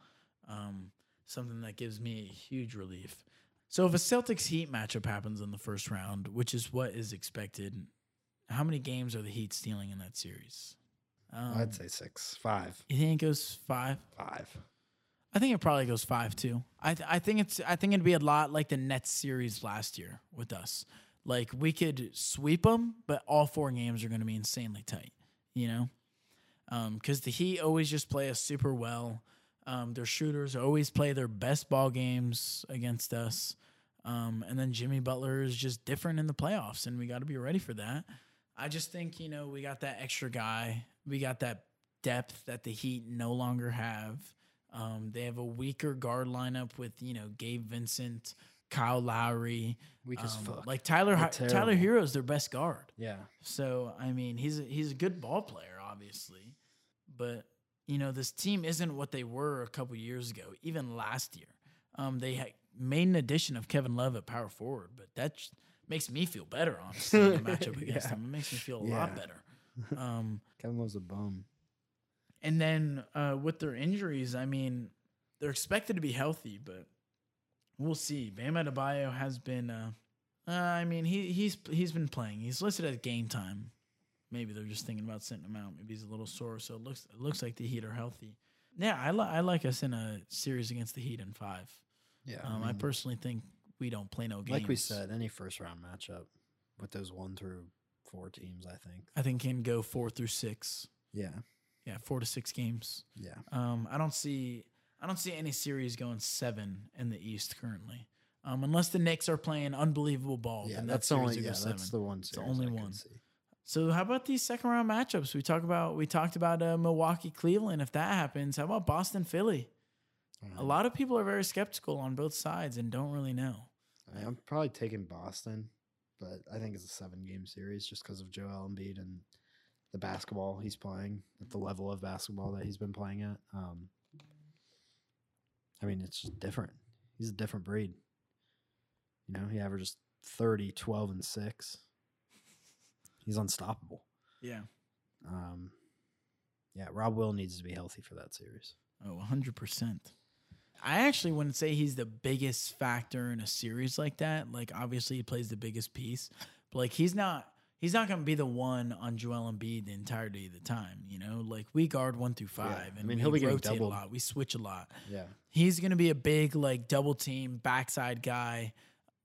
Um, something that gives me a huge relief. So if a Celtics Heat matchup happens in the first round, which is what is expected, how many games are the Heat stealing in that series? Um, I'd say six, five, you think it goes five? five. I think it probably goes five too. I th- I think it's I think it'd be a lot like the Nets series last year with us. Like we could sweep them, but all four games are going to be insanely tight. You know, because the Heat always just play us super well. Um, their shooters always play their best ball games against us. Um, and then Jimmy Butler is just different in the playoffs, and we got to be ready for that. I just think you know we got that extra guy. We got that depth that the Heat no longer have. Um, they have a weaker guard lineup with you know Gabe Vincent, Kyle Lowry, Weak as um, fuck. like Tyler Tyler. Herro is their best guard. yeah. So I mean, he's a, he's a good ball player, obviously, but you know this team isn't what they were a couple years ago, even last year. Um, they made an addition of Kevin Love at power forward, but that j- makes me feel better, honestly, in the matchup against Yeah. him. It makes me feel a lot better. Um, Kevin Love's a bum. and then uh, with their injuries, I mean, they're expected to be healthy, but we'll see. Bam Adebayo has been. Uh, uh, I mean, he he's he's been playing. He's listed as game time. Maybe they're just thinking about sending him out. Maybe he's a little sore, so it looks it looks like the Heat are healthy. Yeah, I, li- I like us in a series against the Heat in five. Yeah. Um, I personally think we don't play no games. like we said, any first round matchup with those one through four teams, I think. I think can go four through six. Yeah. Yeah, four to six games. Yeah. Um, I don't see I don't see any series going seven in the East currently, um, unless the Knicks are playing unbelievable ball. Yeah. That's the only. Yeah. That's the one. the only I one. see. So how about these second round matchups? We talk about we talked about uh, Milwaukee Cleveland. If that happens, how about Boston Philly? A Um, lot of people are very skeptical on both sides and don't really know. I- I'm probably taking Boston, but I think it's a seven game series just because of Joel Embiid and the basketball he's playing at the level of basketball that he's been playing at. Um, I mean, it's just different. He's a different breed. You know, he averages 30, 12, and 6. He's unstoppable. Yeah. Um, yeah, Rob Will needs to be healthy for that series. Oh, 100%. I actually wouldn't say he's the biggest factor in a series like that. Like obviously he plays the biggest piece, but like he's not he's not going to be the one on Joel Embiid the entirety of the time, you know? Like we guard 1 through 5 I and mean, we he'll be getting rotate a lot. We switch a lot. Yeah. He's going to be a big like double team backside guy.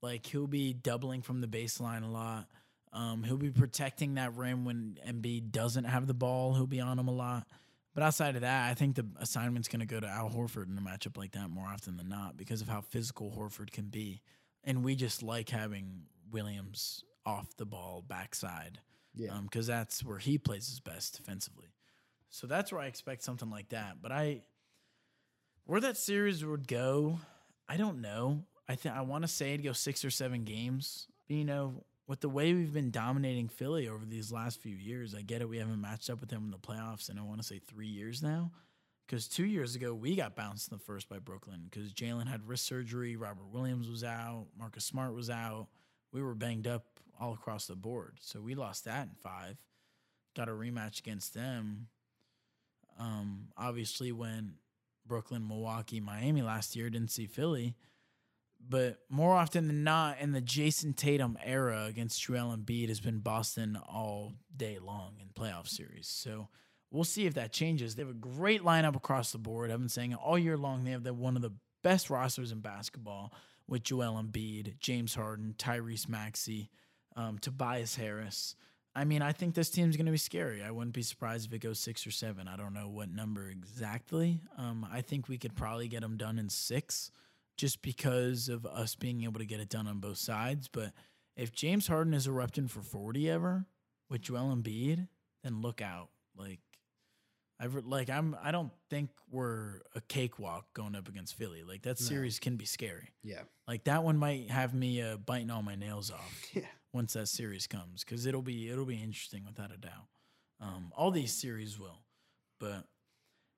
Like he'll be doubling from the baseline a lot. Um, he'll be protecting that rim when Embiid doesn't have the ball. He'll be on him a lot. But outside of that, I think the assignment's going to go to Al Horford in a matchup like that more often than not because of how physical Horford can be. And we just like having Williams off the ball backside Yeah. because that's where he plays his best defensively. So that's where I expect something like that. But I, where that series would go, I don't know. I think I want to say it'd go six or seven games. you know, with the way we've been dominating Philly over these last few years, I get it. We haven't matched up with them in the playoffs in I want to say three years now. Because two years ago we got bounced in the first by Brooklyn because Jaylen had wrist surgery, Robert Williams was out, Marcus Smart was out. We were banged up all across the board, so we lost that in five. Got a rematch against them. Um, obviously, when Brooklyn, Milwaukee, Miami last year didn't see Philly, but more often than not, in the Jayson Tatum era against Joel Embiid has been Boston all day long in playoff series. So we'll see if that changes. They have a great lineup across the board. I've been saying it all year long. They have the, one of the best rosters in basketball with Joel Embiid, James Harden, Tyrese Maxey, um, Tobias Harris. I mean, I think this team's going to be scary. I wouldn't be surprised if it goes six or seven. I don't know what number exactly. Um, I think we could probably get them done in six just because of us being able to get it done on both sides. But if James Harden is erupting for 40 ever with Joel Embiid, then look out. Like, I've like I'm I don't think we're a cakewalk going up against Philly. Like that No. series can be scary. Yeah. Like that one might have me uh, biting all my nails off Yeah. once that series comes because it'll be it'll be interesting without a doubt. Um, all these series will, but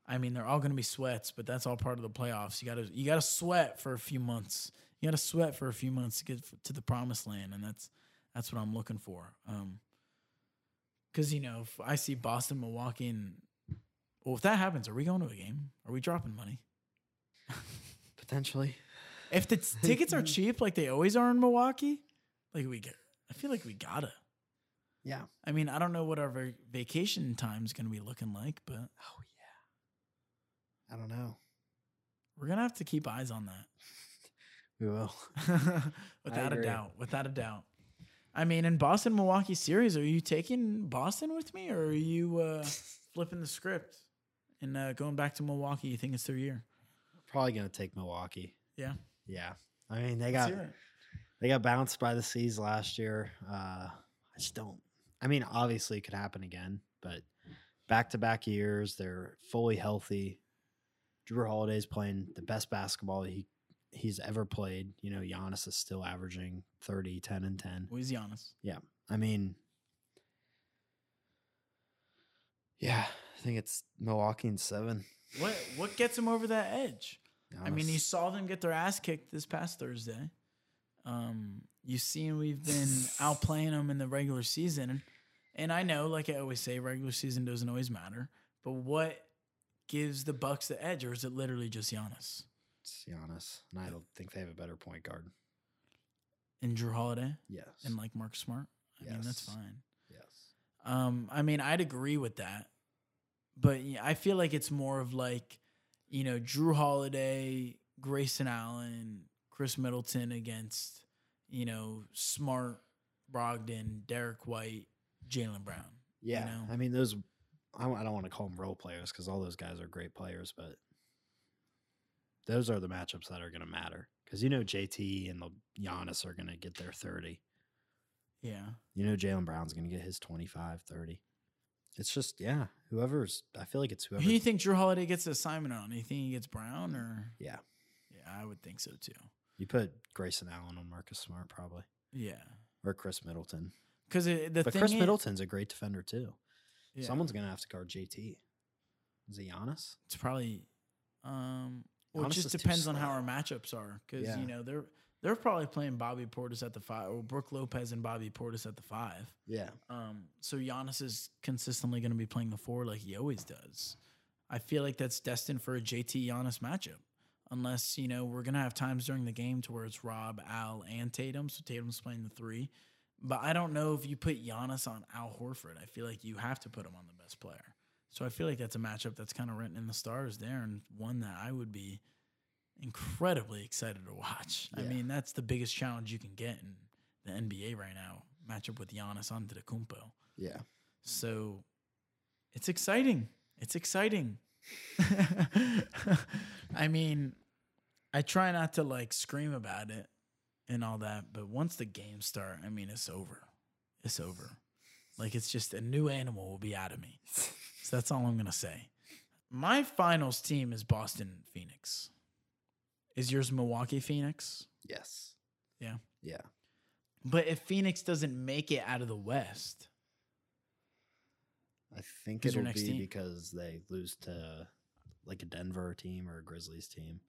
I mean they're all going to be sweats. But that's all part of the playoffs. You got to you got to sweat for a few months. You got to sweat for a few months to get f- to the promised land, and that's that's what I'm looking for. Um, because you know if I see Boston, Milwaukee, and well, if that happens, are we going to a game? Are we dropping money? Potentially. If the t- tickets are cheap, like they always are in Milwaukee, like we get, I feel like we gotta. Yeah. I mean, I don't know what our va- vacation is gonna be looking like, but Oh yeah. I don't know. we're gonna have to keep eyes on that. We will. without a doubt. Without a doubt. I mean, in Boston Milwaukee series, are you taking Boston with me, or are you uh, flipping the script and uh, going back to Milwaukee? You think it's their year? Probably gonna take Milwaukee. Yeah. Yeah. I mean they Let's got they got bounced by the C's last year. Uh I just don't I mean, obviously it could happen again, but back to back years, they're fully healthy. Jrue Holiday's playing the best basketball he he's ever played. You know, Giannis is still averaging 30, 10, and 10. Where's Giannis? Yeah. I mean, yeah, I think it's Milwaukee in seven. What what gets him over that edge? I mean, you saw them get their ass kicked this past Thursday. Um, you've seen we've been outplaying them in the regular season, and I know, like I always say, regular season doesn't always matter. But what gives the Bucks the edge, or is it literally just Giannis it's Giannis, and I don't think they have a better point guard. and Jrue Holiday Yes, and like Mark Smart? I mean, that's fine. yes, Um, I mean, I'd agree with that, but I feel like it's more of like, you know, Jrue Holiday, Grayson Allen, Khris Middleton against, you know, Smart, Brogdon, Derrick White, Jaylen Brown. yeah. know? I mean, those. I don't I don't want to call them role players because all those guys are great players, but those are the matchups that are going to matter because you know JT and the Giannis are going to get their thirty. Yeah, You know Jaylen Brown's going to get his 25, 30. It's just yeah, whoever's. I feel like it's who whoever. do you think Jrue Holiday gets the assignment on? You think he gets Brown or? Yeah. yeah, I would think so too. You put Grayson Allen on Marcus Smart probably, Yeah, or Khris Middleton. because the But Khris is- Middleton's a great defender too. Yeah, Someone's gonna have to guard JT. Is it Giannis? It's probably, um, well, it just depends on how our matchups are because Yeah. you know they're they're probably playing Bobby Portis at the five or Brook Lopez and Bobby Portis at the five. Yeah. Um, so Giannis is consistently going to be playing the four like he always does. I feel like that's destined for a JT Giannis matchup, unless you know we're gonna have times during the game to where it's Rob, Al, and Tatum. So Tatum's playing the three, but I don't know if you put Giannis on Al Horford. I feel like you have to put him on the best player. So I feel like that's a matchup that's kind of written in the stars there, and one that I would be incredibly excited to watch. I mean, that's the biggest challenge you can get in the NBA right now. Matchup with Giannis Antetokounmpo. Yeah. So it's exciting. It's exciting. I mean, I try not to like scream about it and all that, but once the games start, I mean, it's over. It's over. Like it's just a new animal will be out of me. So that's all I'm going to say. My finals team is Boston Phoenix. Is yours Milwaukee Phoenix? Yes. Yeah. Yeah. But if Phoenix doesn't make it out of the West, I think it'll be team? because they lose to like a Denver team or a Grizzlies team.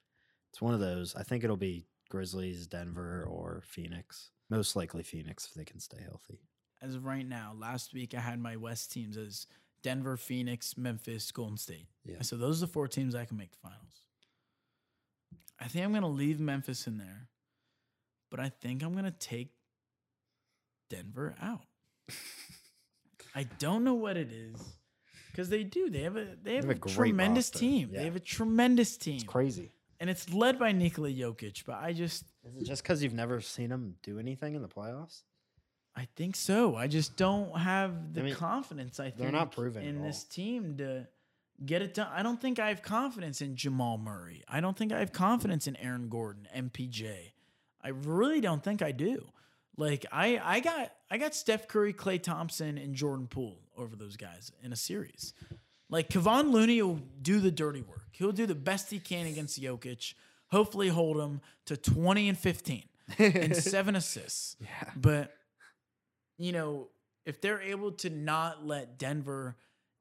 It's one of those. I think it'll be Grizzlies, Denver, or Phoenix. Most likely Phoenix if they can stay healthy. as of right now, last week I had my West teams as Denver, Phoenix, Memphis, Golden State. Yeah. So those are the four teams I can make the finals. I think I'm going to leave Memphis in there, but I think I'm going to take Denver out. I don't know what it is because they do. They have a they have, have a, a tremendous roster. team. Yeah. They have a tremendous team, It's crazy. And it's led by Nikola Jokic. But I just Is it just because you've never seen him do anything in the playoffs? I think so. I just don't have the I mean, confidence. I think they're not proven in this team to get it done. I don't think I have confidence in Jamal Murray. I don't think I have confidence in Aaron Gordon, MPJ. I really don't think I do. Like I, I got, I got Steph Curry, Klay Thompson, and Jordan Poole over those guys in a series. Like Kevon Looney will do the dirty work. He'll do the best he can against Jokic. Hopefully, hold him to twenty and fifteen and seven assists. Yeah. But you know, if they're able to not let Denver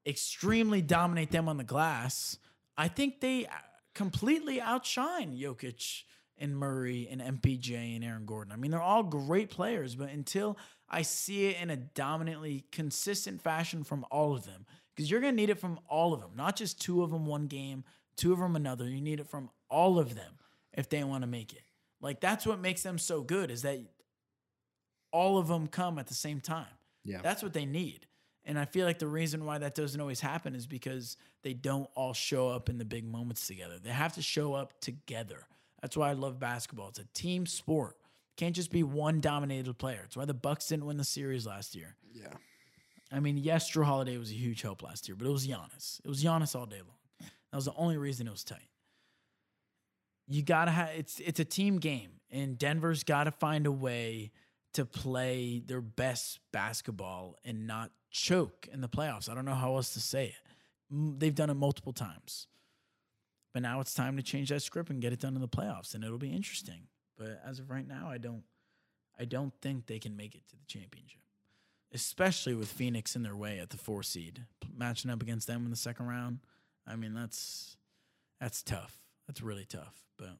extremely dominate them on the glass, I think they uh, completely outshine Jokic and Murray and MPJ and Aaron Gordon. I mean, they're all great players, but until I see it in a dominantly consistent fashion from all of them, because you're going to need it from all of them, not just two of them one game, two of them another. You need it from all of them if they want to make it. Like that's what makes them so good is that all of them come at the same time. Yeah. That's what they need. And I feel like the reason why that doesn't always happen is because they don't all show up in the big moments together. They have to show up together. That's why I love basketball. It's a team sport. Can't just be one dominated player. It's why the Bucks didn't win the series last year. yeah. I mean, yes, Jrue Holiday was a huge help last year, but it was Giannis. It was Giannis all day long. That was the only reason it was tight. You gotta have it's it's a team game, and Denver's got to find a way to play their best basketball and not choke in the playoffs. I don't know how else to say it. They've done it multiple times, but now it's time to change that script and get it done in the playoffs, and it'll be interesting. But as of right now, I don't, I don't think they can make it to the championship especially with Phoenix in their way at the four seed, matching up against them in the second round. I mean, that's that's tough. That's really tough. But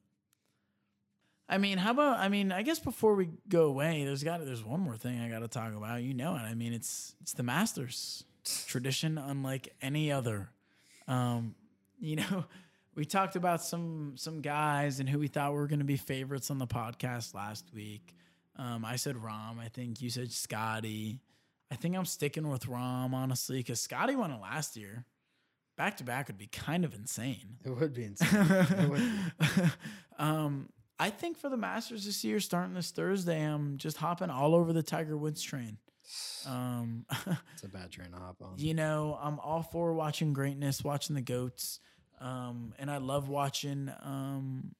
I mean, how about? I mean, I guess before we go away, there's got there's one more thing I got to talk about. You know it. I mean, it's it's the Masters tradition, unlike any other. Um, you know, we talked about some some guys and who we thought were going to be favorites on the podcast last week. Um, I said Rahm. I think you said Scotty. I think I'm sticking with Rahm honestly because Scotty won it last year. Back to back would be kind of insane. It would be insane. would be. um, I think for the Masters this year, starting this Thursday, I'm just hopping all over the Tiger Woods train. Um, It's a bad train to hop on. you know, I'm all for watching greatness, watching the goats, um, and I love watching, um,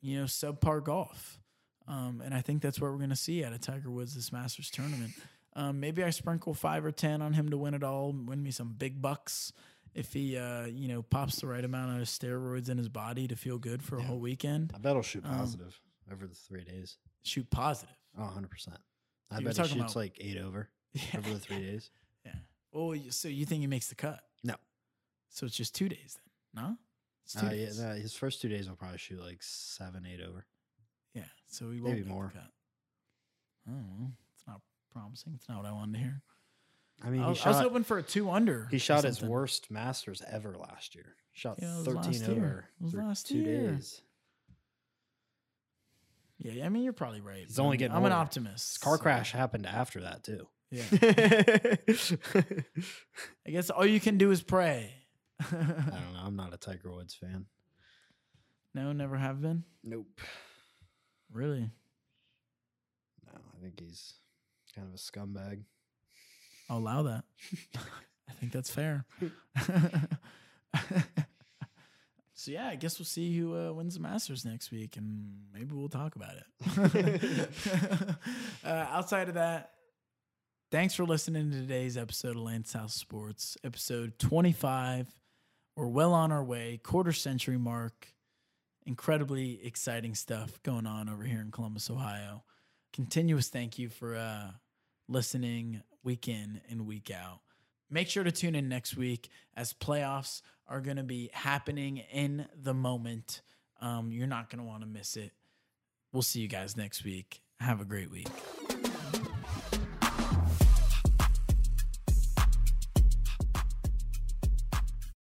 you know, subpar golf. Um, and I think that's what we're going to see out of Tiger Woods this Masters tournament. Um, maybe I sprinkle five or ten on him to win it all, win me some big bucks if he, uh, you know, pops the right amount of steroids in his body to feel good for a whole weekend. I bet he'll shoot Um, positive over the three days. Shoot positive. Oh, 100%. I You're bet he shoots about- like eight over Yeah. over the three days. yeah. Oh, you- so you think he makes the cut? No. So it's just two days then? No. It's two Uh, yeah, days. no, his first two days will probably shoot like seven, eight over. Yeah, so he won't Maybe make the more. cut. Oh, well, it's not promising. It's not what I wanted to hear. I mean, I, he was, I was hoping for a two under. he shot his worst Masters ever last year. Shot Yeah, 13 last year. over last two year. days. Yeah, I mean you're probably right. He's only I'm- getting I'm an optimist. His car so, crash happened after that, too. Yeah, I guess all you can do is pray. I don't know. I'm not a Tiger Woods fan. no, never have been. Nope. Really? No, I think he's kind of a scumbag. I'll allow that. I think that's fair. so yeah, I guess we'll see who uh, wins the Masters next week, and maybe we'll talk about it. uh, outside of that, thanks for listening to today's episode of Lance's House Sports, episode twenty-five. We're well on our way, quarter century mark. Incredibly exciting stuff going on over here in Columbus, Ohio. continuous thank you for uh, listening week in and week out. Make sure to tune in next week as playoffs are going to be happening in the moment. Um, you're not going to want to miss it. We'll see you guys next week. Have a great week.